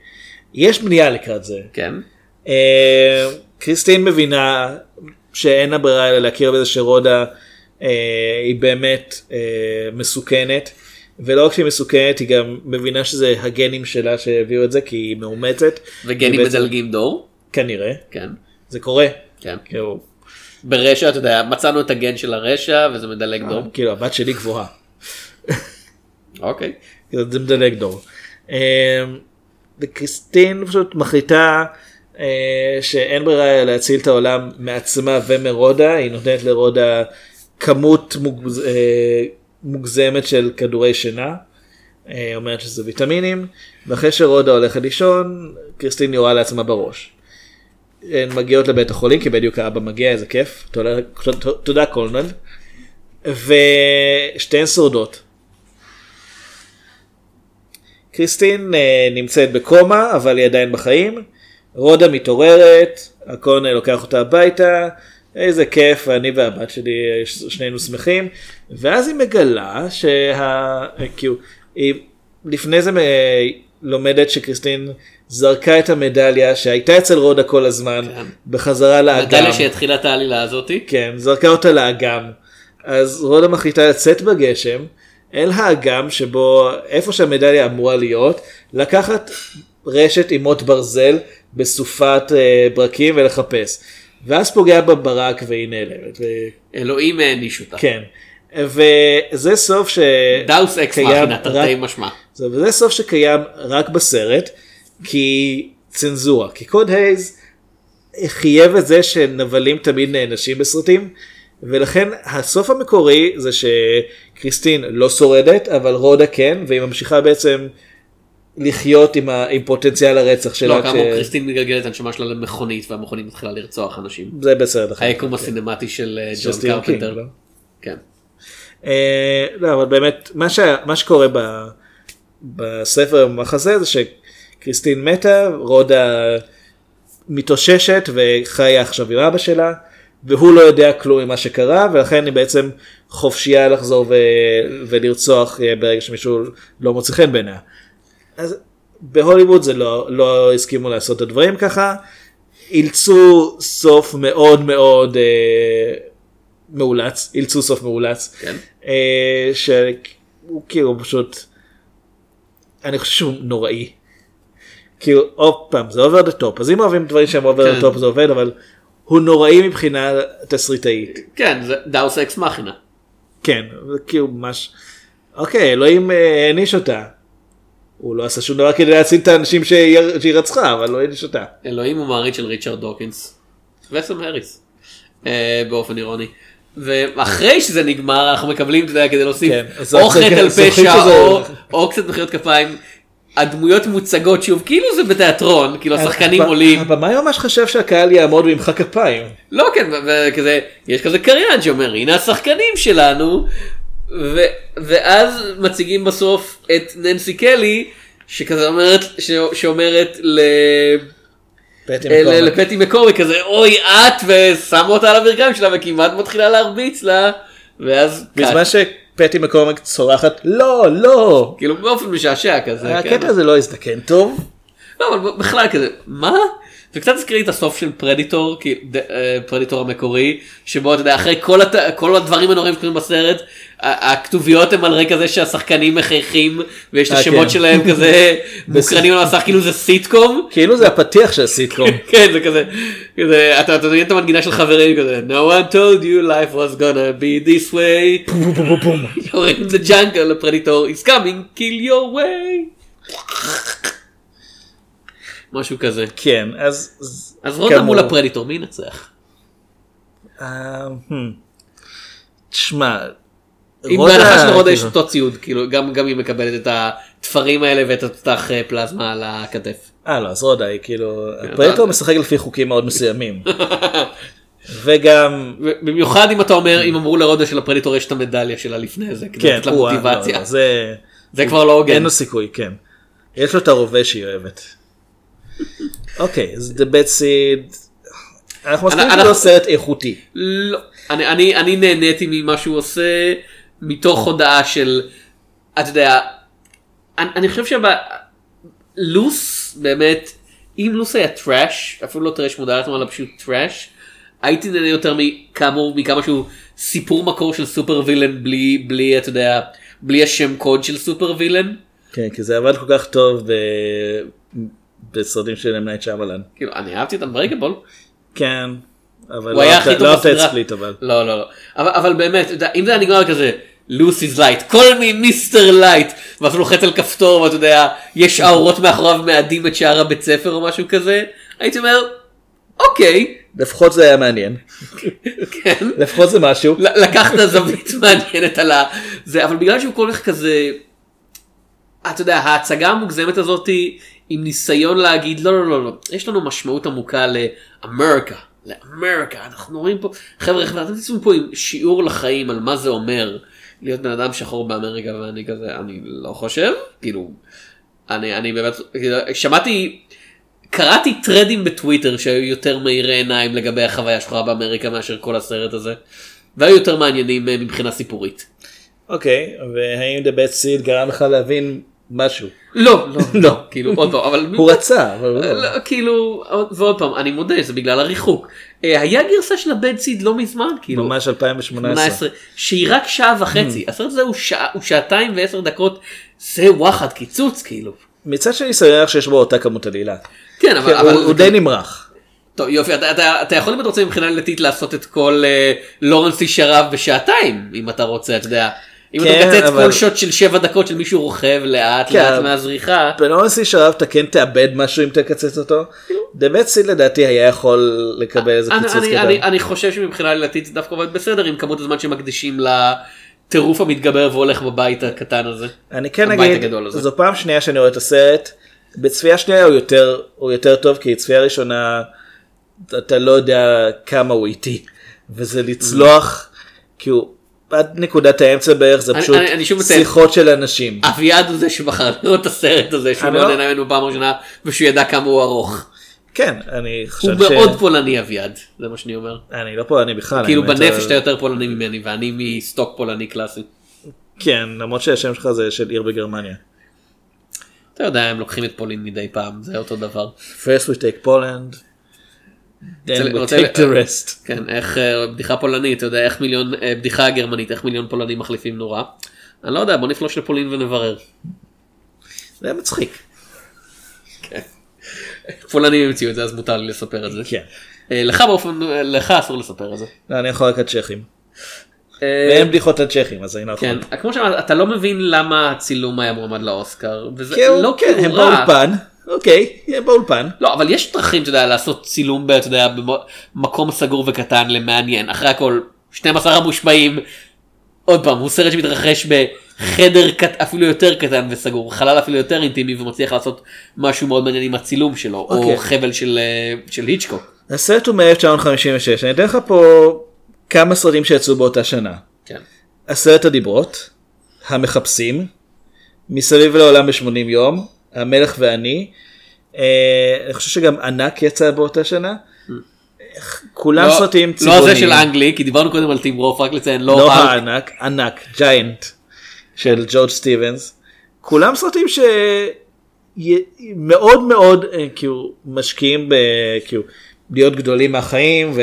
Speaker 2: יש בנייה לקראת זה.
Speaker 3: כן.
Speaker 2: אה, קריסטין מבינה שאין לה ברירה אלא להכיר בזה שרודה אה, היא באמת אה, מסוכנת. ולא רק שהיא מסוכנת היא גם מבינה שזה הגנים שלה שהביאו את זה כי היא מאומצת.
Speaker 3: וגנים
Speaker 2: היא בעצם-
Speaker 3: מדלגים דור.
Speaker 2: כנראה.
Speaker 3: כן.
Speaker 2: זה קורה.
Speaker 3: כן.
Speaker 2: כאילו,
Speaker 3: ברשע אתה יודע מצאנו את הגן של הרשע וזה מדלג דור.
Speaker 2: כאילו הבת שלי גבוהה.
Speaker 3: אוקיי.
Speaker 2: זה מדלג דור. אה, וקריסטין פשוט מחליטה אה, שאין ברירה להציל את העולם מעצמה ומרודה, היא נותנת לרודה כמות מוגז, אה, מוגזמת של כדורי שינה, אה, אומרת שזה ויטמינים, ואחרי שרודה הולכת לישון, קריסטין יורה לעצמה בראש. הן מגיעות לבית החולים כי בדיוק האבא מגיע איזה כיף. תודה, קולנל ושתיהן שורדות. קריסטין אה, נמצאת בקומה אבל היא עדיין בחיים. רודה מתעוררת, הקונה לוקח אותה הביתה, איזה כיף, אני והבת שלי אה, שנינו שמחים, ואז היא מגלה שה... כאילו, היא לפני זה אה, לומדת שקריסטין זרקה את המדליה שהייתה אצל רודה כל הזמן בחזרה לאגם.
Speaker 3: מדליה שהתחילה את העלילה הזאתי.
Speaker 2: כן, זרקה אותה לאגם. אז רודה מחליטה לצאת בגשם אל האגם שבו איפה שהמדליה אמורה להיות, לקחת רשת עם מוט ברזל בסופת אה, ברקים ולחפש. ואז פוגע בברק והיא נעלמת. ו...
Speaker 3: אלוהים העניש אותה.
Speaker 2: כן. וזה סוף ש...
Speaker 3: דאוס אקס מכינה תרתי משמע.
Speaker 2: וזה סוף שקיים רק בסרט, כי צנזורה, כי קוד הייז חייב את זה שנבלים תמיד נענשים בסרטים, ולכן הסוף המקורי זה שקריסטין לא שורדת, אבל רודה כן, והיא ממשיכה בעצם לחיות עם, ה... עם פוטנציאל הרצח שלה.
Speaker 3: לא, כאמור קריסטין מגלגלת את הנשמה שלה למכונית והמכונית מתחילה לרצוח אנשים.
Speaker 2: זה בסרט אחר.
Speaker 3: היקום הסינמטי של אה, ג'ון קרפנטר.
Speaker 2: לא?
Speaker 3: כן.
Speaker 2: אה, לא, אבל באמת, מה, ש... מה שקורה ב... בספר במחזה זה שקריסטין מתה, רודה מתאוששת וחיה עכשיו עם אבא שלה, והוא לא יודע כלום ממה שקרה, ולכן היא בעצם חופשייה לחזור ו... ולרצוח אה, ברגע שמישהו לא מוצא חן בעיניה. אז בהוליווד זה לא, לא הסכימו לעשות את הדברים ככה, אילצו סוף מאוד מאוד אה, מאולץ, אילצו סוף מאולץ,
Speaker 3: כן.
Speaker 2: אה, שהוא כאילו פשוט, אני חושב שהוא נוראי. כאילו עוד פעם זה over the top אז אם אוהבים דברים שהם over
Speaker 3: the.
Speaker 2: top זה עובד אבל הוא נוראי מבחינה תסריטאית.
Speaker 3: כן, זה דאוס אקס מכינה.
Speaker 2: כן, זה כאילו ממש, אוקיי, אלוהים אה, העניש אותה. הוא לא עשה שום דבר כדי להציל את האנשים שהיא רצחה, אבל לא העניש אותה.
Speaker 3: אלוהים הוא מעריץ של ריצ'רד דוקינס. וסם האריס. אה, באופן אירוני. ואחרי שזה נגמר אנחנו מקבלים, אתה יודע, כדי להוסיף
Speaker 2: כן,
Speaker 3: או חטא על פשע או- או קצת מחיאות כפיים. הדמויות מוצגות שוב כאילו זה בתיאטרון, כאילו השחקנים
Speaker 2: הב-
Speaker 3: עולים.
Speaker 2: הבמאי ממש חשב שהקהל יעמוד וימחא כפיים.
Speaker 3: לא כן, וכזה, יש כזה קריין שאומר הנה השחקנים שלנו, ו- ואז מציגים בסוף את ננסי קלי, שכזה אומרת, ש- שאומרת ל...
Speaker 2: פטי מקורק.
Speaker 3: לפטי מקורי כזה אוי את ושמה אותה על הברכיים שלה וכמעט מתחילה להרביץ לה ואז
Speaker 2: בזמן שפטי מקורק צורחת לא לא.
Speaker 3: כאילו באופן משעשע כזה. כן.
Speaker 2: הקטע הזה לא הזדקן טוב.
Speaker 3: לא אבל בכלל כזה מה זה קצת הזכיר לי את הסוף של פרדיטור, כי- ד- אה, פרדיטור המקורי, שבו אתה יודע, אחרי כל, הת... כל הדברים הנוראים שקורים בסרט, הכתוביות הם על רקע זה שהשחקנים מחייכים, ויש את
Speaker 2: אה,
Speaker 3: השמות
Speaker 2: כן.
Speaker 3: שלהם כזה מוקרנים על המסך כאילו זה סיטקום.
Speaker 2: כאילו זה הפתיח של סיטקום.
Speaker 3: כן זה כזה, כזה אתה מבין את המנגינה של חברים כזה no one told you life was gonna be this way. in the jungle a predator is coming kill your way. משהו כזה.
Speaker 2: כן אז
Speaker 3: אז רודה
Speaker 2: כאמור,
Speaker 3: מול הפרדיטור מי ינצח?
Speaker 2: אה, hmm. תשמע.
Speaker 3: אם
Speaker 2: רודה,
Speaker 3: בהנחה שלרודה יש
Speaker 2: כאילו,
Speaker 3: אותו ציוד כאילו גם גם היא מקבלת את התפרים האלה ואת התותח אה, פלזמה על הכתף.
Speaker 2: אה לא אז רודה היא כאילו
Speaker 3: כן,
Speaker 2: הפרדיטור משחק לפי חוקים מאוד מסוימים. וגם
Speaker 3: במיוחד אם אתה אומר אם אמרו לרודה של הפרדיטור יש את המדליה שלה לפני זה כדי
Speaker 2: כן
Speaker 3: לתת לה
Speaker 2: הוא-
Speaker 3: מוטיבציה.
Speaker 2: לא, לא, זה
Speaker 3: כבר לא הוגן.
Speaker 2: אין לו סיכוי כן. יש לו את הרובה שהיא אוהבת. אוקיי אז The Bad Seed. אנחנו מסכימים שזה לא סרט איכותי.
Speaker 3: לא, אני, אני, אני נהניתי ממה שהוא עושה מתוך הודעה של, אתה יודע, אני, אני חושב שלוס באמת, אם לוס היה trash, אפילו לא trash מודע לעצמו אלא פשוט trash, הייתי נהנה יותר מכאמור מכמה שהוא סיפור מקור של super villain בלי, בלי, אתה יודע, בלי השם קוד של super villain.
Speaker 2: כן כי זה עבד כל כך טוב בסרטים של אמנייט שמלן.
Speaker 3: כאילו, אני אהבתי את אנברייגבול.
Speaker 2: כן. אבל לא לא את
Speaker 3: בסדרה.
Speaker 2: ספליט אבל.
Speaker 3: לא לא לא. אבל, אבל באמת, אם זה היה נגמר כזה, לוסי's לייט, כל מי מיסטר לייט, ואז הוא לוחץ על כפתור ואתה יודע, יש האורות מאחוריו מאדים את שער הבית ספר או משהו כזה, הייתי אומר, אוקיי,
Speaker 2: לפחות זה היה מעניין.
Speaker 3: כן,
Speaker 2: לפחות זה משהו.
Speaker 3: לקחת זווית מעניינת על ה... זה, אבל בגלל שהוא כל כך כזה, אתה יודע, ההצגה המוגזמת הזאת עם ניסיון להגיד, לא לא לא לא, יש לנו משמעות עמוקה לאמריקה, לאמריקה, אנחנו רואים פה, חבר'ה, חבר'ה, אתם תצאו פה עם שיעור לחיים על מה זה אומר להיות בן אדם שחור באמריקה, ואני כזה, אני לא חושב, כאילו, אני, אני באמת, כאילו, שמעתי, קראתי טרדים בטוויטר שהיו יותר מאירי עיניים לגבי החוויה שלך באמריקה מאשר כל הסרט הזה, והיו יותר מעניינים אה, מבחינה סיפורית.
Speaker 2: אוקיי והאם The Bad Seed גרם לך להבין משהו?
Speaker 3: לא, לא, לא, כאילו עוד פעם, אבל
Speaker 2: הוא רצה אבל לא.
Speaker 3: כאילו, עוד- ועוד פעם, אני מודה, זה בגלל הריחוק. אה, היה גרסה של הבד סיד לא מזמן, כאילו,
Speaker 2: ממש 2018.
Speaker 3: 18, שהיא רק שעה וחצי, הסרט הזה הוא שעתיים ועשר דקות, זה וואחד קיצוץ, כאילו.
Speaker 2: מצד שני שמח שיש בו אותה כמות עלילה.
Speaker 3: כן, אבל...
Speaker 2: כן, הוא די נמרח.
Speaker 3: טוב, יופי, אתה- אתה אתה יכול אם אתה רוצה מבחינה עלילתית לעשות את כל אה, לורנסי שרב בשעתיים, אם אתה רוצה, אתה יודע. אם אתה
Speaker 2: כן,
Speaker 3: מקצץ
Speaker 2: אבל-
Speaker 3: כל שוט של שבע דקות של מישהו רוכב לאט
Speaker 2: כן.
Speaker 3: לאט מהזריחה.
Speaker 2: בנורסי שרב אתה כן תאבד משהו אם תקצץ אותו. Bad Seed לדעתי היה יכול לקבל איזה
Speaker 3: אני,
Speaker 2: קיצוץ
Speaker 3: אני,
Speaker 2: קטן.
Speaker 3: אני, אני חושב שמבחינה עלילתית זה דווקא עובד בסדר עם כמות הזמן שמקדישים לטירוף המתגבר והולך בבית הקטן הזה.
Speaker 2: אני כן אגיד. זו פעם שנייה שאני רואה את הסרט. בצפייה שנייה הוא יותר, הוא יותר טוב כי צפייה ראשונה אתה לא יודע כמה הוא איטי. וזה לצלוח, כי הוא עד נקודת האמצע בערך זה
Speaker 3: אני-
Speaker 2: פשוט
Speaker 3: אני- אני מציין.
Speaker 2: שיחות של אנשים.
Speaker 3: אביעד הוא זה שבחר לראות את הסרט הזה שהוא
Speaker 2: אני
Speaker 3: לא
Speaker 2: לא-
Speaker 3: נהנה ממנו פעם ראשונה ושהוא ידע כמה הוא ארוך.
Speaker 2: כן, אני
Speaker 3: הוא
Speaker 2: חושב ש...
Speaker 3: מאוד פולני אביעד, זה מה שאני אומר.
Speaker 2: אני לא פולני בכלל.
Speaker 3: כאילו
Speaker 2: אני
Speaker 3: בנפש אתה יותר פולני ממני ואני מסטוק פולני קלאסי.
Speaker 2: כן, למרות שהשם שלך זה של עיר בגרמניה.
Speaker 3: אתה יודע הם לוקחים את פולין מדי פעם זה אותו דבר.
Speaker 2: First we take Poland,
Speaker 3: כן איך אה, בדיחה פולנית אתה יודע איך מיליון אה, בדיחה גרמנית איך מיליון פולנים מחליפים נורא. אני לא יודע בוא נפלוש לפולין ונברר.
Speaker 2: זה היה מצחיק.
Speaker 3: פולנים המציאו את זה אז מותר לי לספר את זה.
Speaker 2: כן.
Speaker 3: אה, לך באופן לך אסור לספר את זה.
Speaker 2: לא, אני יכול רק על צ'כים. ואין בדיחות על צ'כים אז אני לא יכול.
Speaker 3: כן, כמו שאמרת, אתה לא מבין למה הצילום היה מועמד לאוסקר, וזה
Speaker 2: כן,
Speaker 3: לא
Speaker 2: כן,
Speaker 3: כי
Speaker 2: הם
Speaker 3: הוא.
Speaker 2: באולפן. אוקיי, הם באולפן.
Speaker 3: לא, אבל יש דרכים, אתה יודע, לעשות צילום, אתה יודע, במקום סגור וקטן למעניין. אחרי הכל, 12 המושבעים, עוד פעם, הוא סרט שמתרחש בחדר קט, אפילו יותר קטן וסגור, חלל אפילו יותר אינטימי ומצליח לעשות משהו מאוד מעניין עם הצילום שלו, או
Speaker 2: אוקיי.
Speaker 3: חבל של, אה, של היצ'קוק.
Speaker 2: הסרט הוא מ-1956, אני אתן לך פה כמה סרטים שיצאו באותה שנה.
Speaker 3: כן.
Speaker 2: עשרת הדיברות, המחפשים, מסביב לעולם ב-80 יום, המלך ואני, אה, אני חושב שגם ענק יצא באותה שנה. כולם
Speaker 3: לא-
Speaker 2: סרטים
Speaker 3: לא
Speaker 2: צבעוניים.
Speaker 3: זה של אנגלי, כי דיברנו קודם על טים רוף, רק לציין, לא
Speaker 2: לא. הענק, ענק, ג'יינט של ג'ורג' סטיבנס. כולם סרטים י- מאוד מאוד אה, כאילו משקיעים ב... כאילו להיות גדולים מהחיים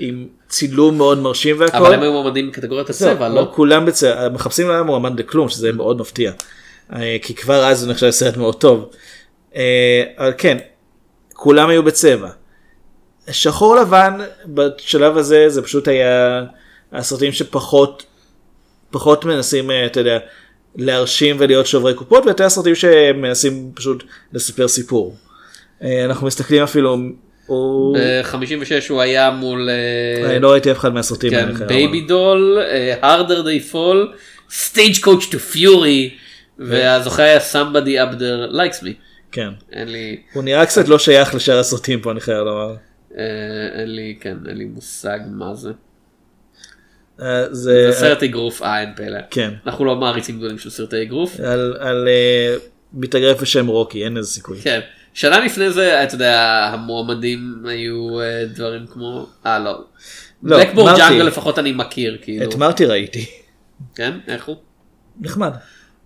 Speaker 2: ועם צילום מאוד מרשים והכל.
Speaker 3: אבל הם היו מועמדים בקטגוריית הצבע,
Speaker 2: לא,
Speaker 3: לא?
Speaker 2: לא כולם בצבע, מחפשים להם מועמד לכלום שזה מאוד מפתיע. אה, כי כבר אז הוא נחשב סרט מאוד טוב. אה, אבל כן, כולם היו בצבע. שחור לבן בשלב הזה זה פשוט היה הסרטים שפחות פחות מנסים אה, אתה יודע להרשים ולהיות שוברי קופות ויותר סרטים שמנסים פשוט לספר סיפור. אנחנו מסתכלים אפילו הוא...
Speaker 3: ב-56 הוא היה מול...
Speaker 2: אני לא ראיתי אף אחד מהסרטים
Speaker 3: כן,
Speaker 2: האלה.
Speaker 3: Baby Doll, harder they fall, stage coach to fury, והזוכה היה somebody up there likes me.
Speaker 2: כן.
Speaker 3: אין לי,
Speaker 2: הוא נראה קצת לא שייך לשאר הסרטים פה אני חייב לומר.
Speaker 3: אה, אין לי, כן, אין לי מושג מה זה.
Speaker 2: אה,
Speaker 3: זה
Speaker 2: זה
Speaker 3: סרט אגרוף, אה אין פלא.
Speaker 2: כן.
Speaker 3: אנחנו לא מעריצים גדולים של סרטי אגרוף.
Speaker 2: על, אה, מתאגרף בשם רוקי אין איזה סיכוי.
Speaker 3: כן. שנה לפני זה, אתה יודע, המועמדים היו דברים כמו, אה לא.
Speaker 2: לא,
Speaker 3: בלקבורד
Speaker 2: מרטי.
Speaker 3: ג'אנגל לפחות אני מכיר, כאילו.
Speaker 2: את מרטי ראיתי.
Speaker 3: כן, איך הוא?
Speaker 2: נחמד.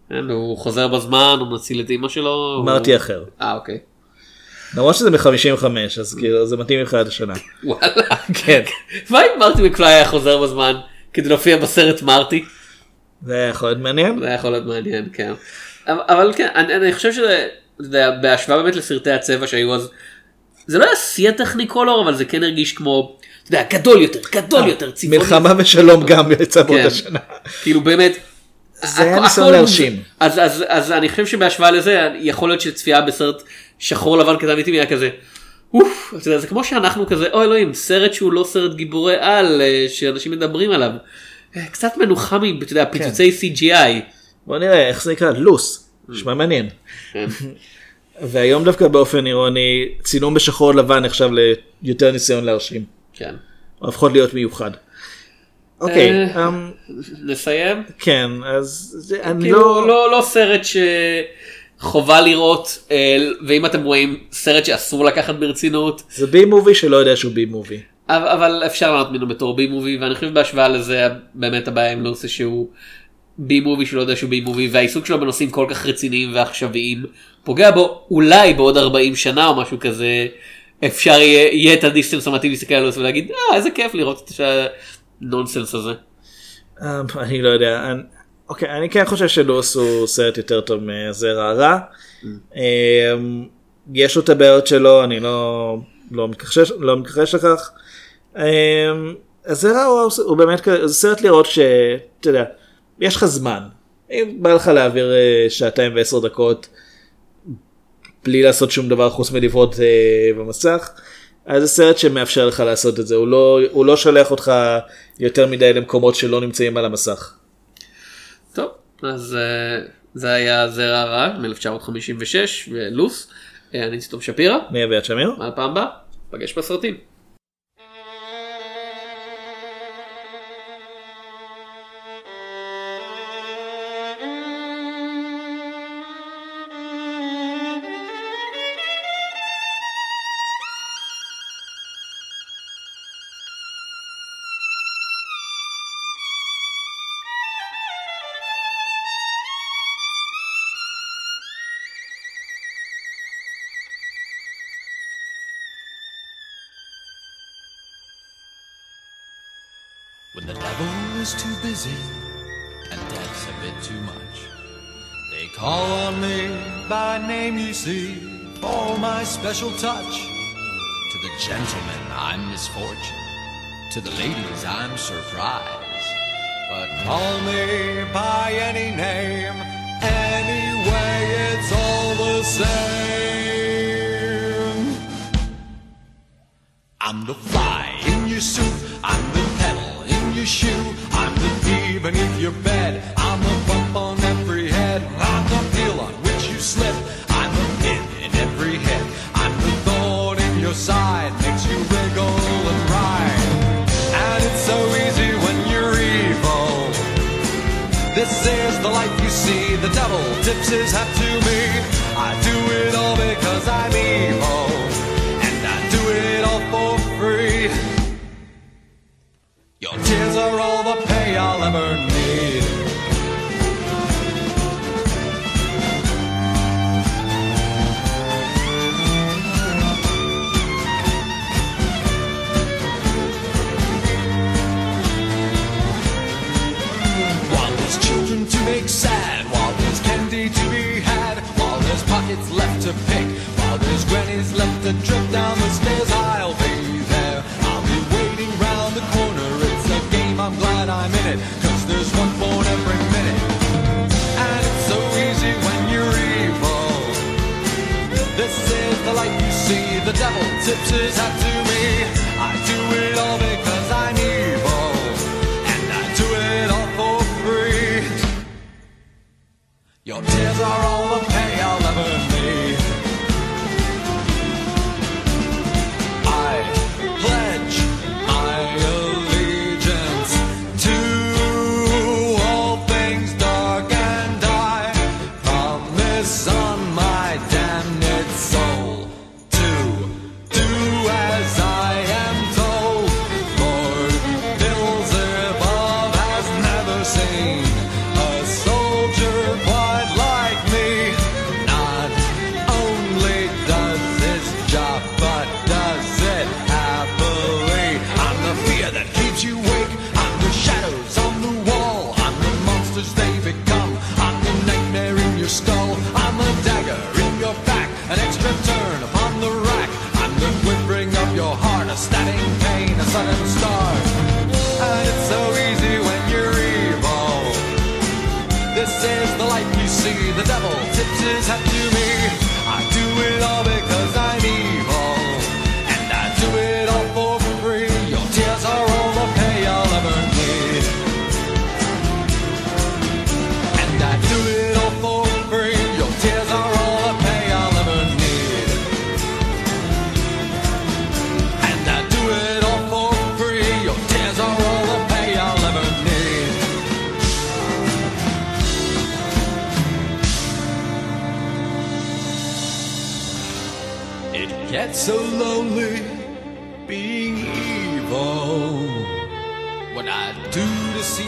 Speaker 3: כן, הוא חוזר בזמן, הוא מציל את אמא שלו.
Speaker 2: מרטי
Speaker 3: הוא-
Speaker 2: אחר.
Speaker 3: אה, אוקיי.
Speaker 2: למרות שזה מ-55 אז כאילו זה מתאים מבחינת השנה.
Speaker 3: וואלה.
Speaker 2: כן.
Speaker 3: מה אם מרטי מקפליי היה חוזר בזמן כדי להופיע בסרט מרטי?
Speaker 2: זה היה יכול להיות מעניין.
Speaker 3: זה היה יכול להיות מעניין, כן. אבל, אבל כן, אני, אני חושב שזה, אתה יודע, בהשוואה באמת לסרטי הצבע שהיו אז, זה לא היה שיא הטכניקולור, אבל זה כן הרגיש כמו, אתה יודע, גדול יותר, גדול יותר, צבעוני.
Speaker 2: מלחמה ושלום גם יצא
Speaker 3: כן.
Speaker 2: באותה שנה.
Speaker 3: כאילו באמת.
Speaker 2: זה היה ניסיון להרשים.
Speaker 3: אז, אז, אז אני חושב שבהשוואה לזה, יכול להיות שצפייה בסרט שחור לבן כזה אמיתי היה כזה, אוף, אתה יודע, זה כמו שאנחנו כזה, אוי אלוהים, סרט שהוא לא סרט גיבורי על, אה, שאנשים מדברים עליו. אה, קצת מנוחה מ... אתה יודע,
Speaker 2: כן.
Speaker 3: CGI.
Speaker 2: בוא נראה איך זה נקרא לוס. נשמע מעניין.
Speaker 3: כן.
Speaker 2: והיום דווקא באופן אירוני צילום בשחור לבן נחשב ליותר ניסיון להרשים.
Speaker 3: כן.
Speaker 2: או לפחות להיות מיוחד. אוקיי,
Speaker 3: אה,
Speaker 2: אמ,
Speaker 3: נסיים?
Speaker 2: כן, אז זה- אני
Speaker 3: כאילו,
Speaker 2: לא...
Speaker 3: לא, לא סרט שחובה לראות, אה, ואם אתם רואים סרט שאסור לקחת ברצינות,
Speaker 2: זה בי מובי שלא יודע שהוא בי מובי.
Speaker 3: אבל, אבל אפשר ליהנות ממנו בתור B movie, ואני חושב בהשוואה לזה, באמת הבעיה עם לוסי שהוא B movie שלא יודע שהוא B movie, והעיסוק שלו בנושאים כל כך רציניים ועכשוויים, פוגע בו אולי בעוד 40 שנה או משהו כזה, אפשר יהיה, יהיה את ה distance המתאים להסתכל על לוסי ולהגיד, אה, איזה כיף לראות את הנונסנס הזה.
Speaker 2: אמ, אני לא יודע. אני- אוקיי, אני כן חושב שלוסי הוא סרט יותר טוב מזרע הרע. אמ, יש לו את הבעיות שלו, אני לא לא מתכחש לא מתכחש לכך. אמ, הזרע הוא, הוא באמת כזה- זה סרט לראות שאתה יודע, יש לך זמן. אם בא לך להעביר אה, שעתיים ועשר דקות בלי לעשות שום דבר חוץ מלבעוט אה, במסך. אז זה סרט שמאפשר לך לעשות את זה, הוא לא, הוא לא שולח אותך יותר מדי למקומות שלא נמצאים על המסך.
Speaker 3: טוב, אז uh, זה היה זרע הרע מ-1956 ולוס. Uh, אני ציטום שפירא.
Speaker 2: אני אביעד שמיר.
Speaker 3: מה הפעם הבאה? פגש בסרטים.
Speaker 12: See, for my special touch. To the gentlemen, I'm misfortune. To the ladies, I'm surprise. But call me by any name, anyway, it's all the same. I'm the fly in your suit. I'm the pedal in your shoe. I'm the bee beneath your bed. Thorn in your side. Makes you wriggle and ride. And it's so easy when you're evil. This is the life you see. The devil tips his hat to me. I do it all because I'm evil. And I do it all for free. Your tears are all the pay I'll ever need. This is the life you see. The devil tips his hat to me. I do it all because I'm evil. And I do it all for free. Your tears are all the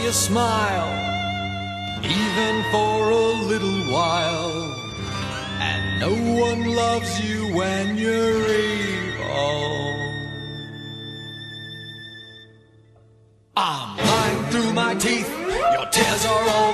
Speaker 12: a smile, even for a little while. And no one loves you when you're evil. I'm ah, lying through my teeth, your tears are all.